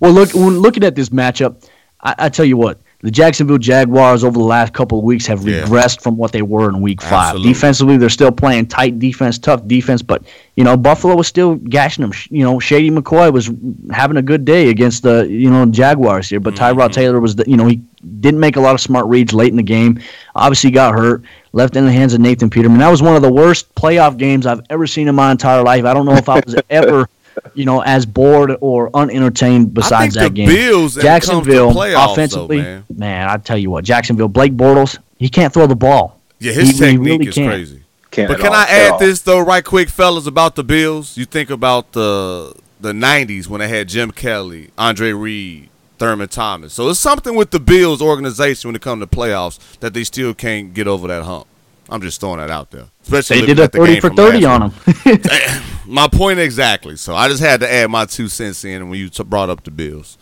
Well, look when looking at this matchup, I, I tell you what, the Jacksonville Jaguars over the last couple of weeks have Yeah. regressed from what they were in Week Five. Absolutely. Defensively, they're still playing tight defense, tough defense, but you know Buffalo was still gashing them. You know, Shady McCoy was having a good day against the you know Jaguars here, but Mm-hmm. Tyrod Taylor was the, you know he didn't make a lot of smart reads late in the game. Obviously, got hurt, left in the hands of Nathan Peterman. That was one of the worst playoff games I've ever seen in my entire life. I don't know if I was ever. You know, as bored or unentertained besides I think that the game. Bills when it to Jacksonville playoffs, offensively, though, man. I tell you what, Jacksonville, Blake Bortles, he can't throw the ball. Yeah, his He- he technique really is can't. crazy. Can't But can all, I add all. this though, right quick, fellas, about the Bills? You think about the the '90s when they had Jim Kelly, Andre Reed, Thurman Thomas. So it's something with the Bills organization when it comes to playoffs that they still can't get over that hump. I'm just throwing that out there. Especially They did a the 30 for 30 on week. My point exactly. So I just had to add my two cents in when you t- brought up the Bills.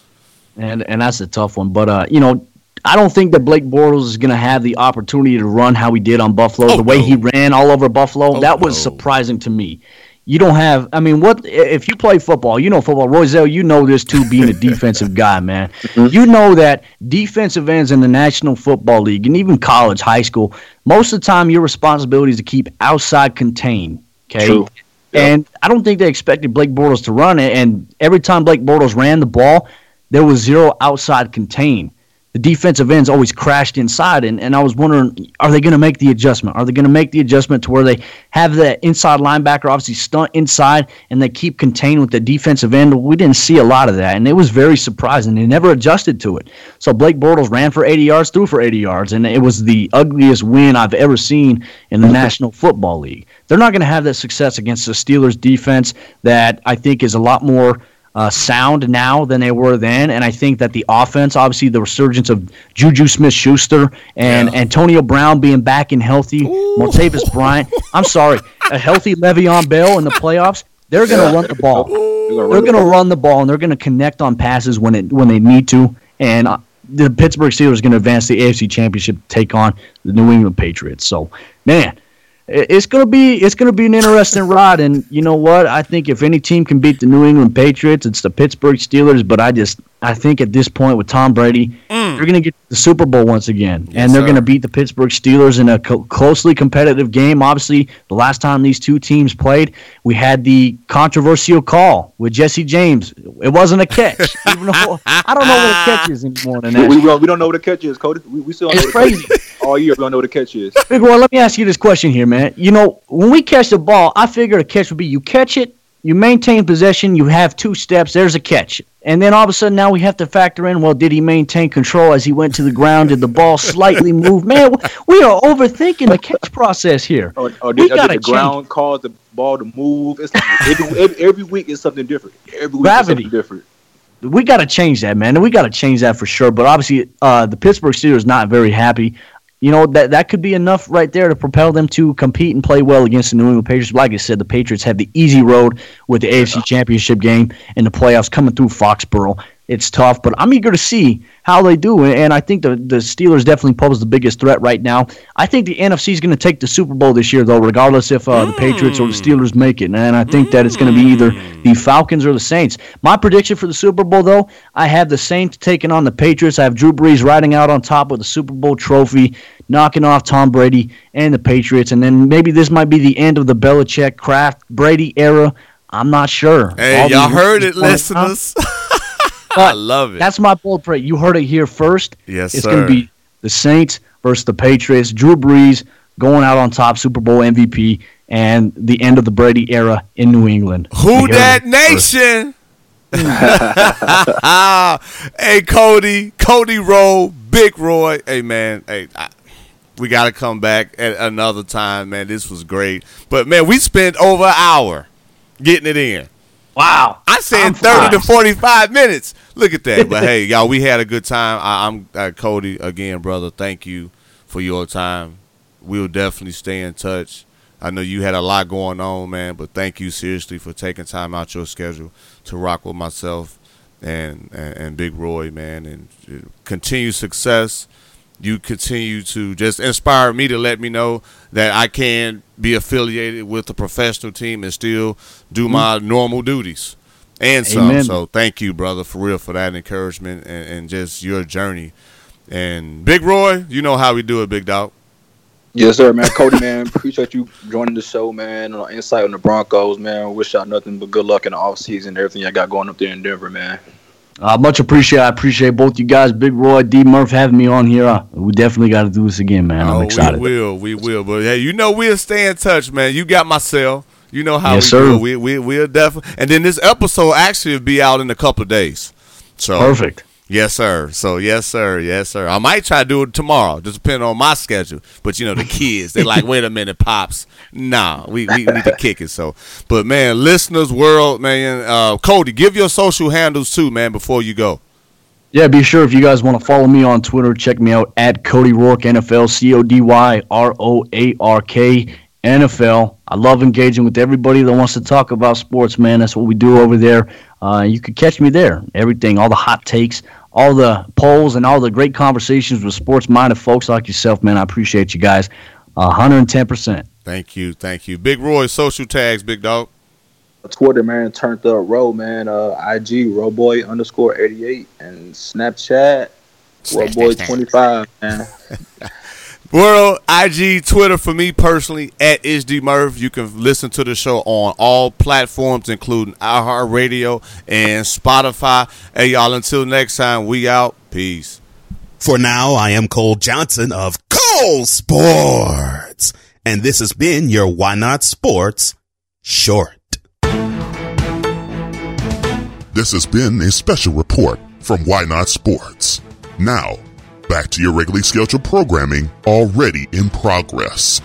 and and that's a tough one. But uh, you know, I don't think that Blake Bortles is going to have the opportunity to run how he did on Buffalo. Oh, the way no. he ran all over Buffalo, Oh, that was no. surprising to me. you don't have. I mean, what if you play football? You know football. Royzel, you know this too, being a defensive guy, man. You know that defensive ends in the National Football League and even college, high school, most of the time your responsibility is to keep outside contained. Okay. True. And I don't think they expected Blake Bortles to run it. And every time Blake Bortles ran the ball, there was zero outside contain. The defensive ends always crashed inside, and, and I was wondering, are they going to make the adjustment? Are they going to make the adjustment to where they have the inside linebacker obviously stunt inside and they keep contained with the defensive end? We didn't see a lot of that, and it was very surprising. They never adjusted to it. So Blake Bortles ran for 80 yards, threw for 80 yards, and it was the ugliest win I've ever seen in the National Football League. They're not going to have that success against the Steelers defense that I think is a lot more – uh, sound now than they were then. And I think that the offense, obviously, the resurgence of Juju Smith Schuster and Yeah. Antonio Brown being back and healthy, Martavis Bryant. I'm sorry, a healthy Le'Veon Bell in the playoffs. They're going to run the ball. They're going to run the ball and they're going to connect on passes when it when they need to. And uh, the Pittsburgh Steelers are going to advance the AFC Championship, to take on the New England Patriots. So, man, it- it's gonna be it's gonna be an interesting ride, and you know what? I think if any team can beat the New England Patriots, it's the Pittsburgh Steelers. But I just I think at this point with Tom Brady, mm. Mm. they're gonna get the Super Bowl once again, and they're gonna beat the Pittsburgh Steelers in a co- closely competitive game. Obviously, the last time these two teams played, we had the controversial call with Jesse James. It wasn't a catch, even though I don't know what a catch is anymore. In We, that. we, don't- we don't know what a catch is, Cody. We, we still don't It's know what the crazy. All year, we don't know what a catch is. Big Roy, let me ask you this question here, man. You know, when we catch the ball, I figured a catch would be you catch it, you maintain possession, you have two steps, there's a catch. And then all of a sudden now we have to factor in, well, did he maintain control as he went to the ground? Did the ball slightly move? Man, we are overthinking the catch process here. Or, or We did, or gotta did the change. ground cause the ball to move? It's like every, every, every week is something different. Every week Gravity. is something different. we got to change that, man. We got to change that for sure. But obviously, uh, the Pittsburgh Steelers not very happy. You know that that could be enough right there to propel them to compete and play well against the New England Patriots. Like I said, the Patriots have the easy road with the AFC Championship game and the playoffs coming through Foxborough. It's tough, but I'm eager to see how they do. And I think the, the Steelers definitely pose the biggest threat right now. I think the NFC is going to take the Super Bowl this year, though, regardless if uh, the Patriots or the Steelers make it. And I think that it's going to be either the Falcons or the Saints. My prediction for the Super Bowl, though, I have the Saints taking on the Patriots. I have Drew Brees riding out on top with the Super Bowl trophy, knocking off Tom Brady and the Patriots. And then maybe this might be the end of the Belichick Kraft Brady era. I'm not sure. Hey, All y'all heard it, listeners. I love it. That's my bold prediction. You heard it here first. Yes, it's going to be the Saints versus the Patriots. Drew Brees going out on top, Super Bowl MVP, and the end of the Brady era in New England. Who that nation? hey, Cody, Cody Rowe, Big Roy. Hey, man. Hey, I, we got to come back at another time, man. This was great. But, man, we spent over an hour getting it in. Wow. I said I'm 30 to 45 minutes. Look at that. But hey, y'all, we had a good time. I, I'm uh, Cody again, brother. Thank you for your time. We'll definitely stay in touch. I know you had a lot going on, man, but thank you seriously for taking time out your schedule to rock with myself and and, and Big Roy, man, and uh, continue success. You continue to just inspire me to let me know that I can be affiliated with a professional team and still do mm-hmm. my normal duties and some. Amen. So thank you, brother, for real, for that encouragement and, and just your journey. And Big Roy, you know how we do it, Big Dog. Yes, sir, man. Cody, man, appreciate you joining the show, man. On insight on the Broncos, man. Wish y'all nothing but good luck in the offseason and everything y'all got going up there in Denver, man. Uh, much appreciate. I appreciate both you guys, Big Roy, D Murph, having me on here. Uh, we definitely got to do this again, man. I'm oh, excited. we will, we will. But hey, you know we'll stay in touch, man. You got my cell. You know how Yes, we sir. do. We we we'll definitely. And then this episode actually will be out in a couple of days. So Perfect. Yes, sir. So yes, sir. Yes, sir. I might try to do it tomorrow, just depending on my schedule. But you know, the kids, they like, wait a minute, pops. Nah, we, we need to kick it. So, but man, listeners, world, man, uh, Cody, give your social handles too, man, before you go. Yeah, be sure if you guys want to follow me on Twitter, check me out at Cody Roark NFL, C O D Y R O A R K NFL. I love engaging with everybody that wants to talk about sports, man. That's what we do over there. Uh, you could catch me there. Everything, all the hot takes, all the polls, and all the great conversations with sports minded folks like yourself, man. I appreciate you guys. Uh, 110%. Thank you, thank you, Big Roy. Social tags, big dog. Twitter, man, turned up row, man. Uh, IG Roboy underscore eighty eight and Snapchat Roboy twenty five, man. World IG Twitter for me personally at IsD Murph. You can listen to the show on all platforms, including iHeartRadio and Spotify. Hey y'all, until next time, we out. Peace. For now, I am Cole Johnson of Cole Sports, and this has been your Why Not Sports Short. This has been a special report from Why Not Sports. Now, back to your regularly scheduled programming already in progress.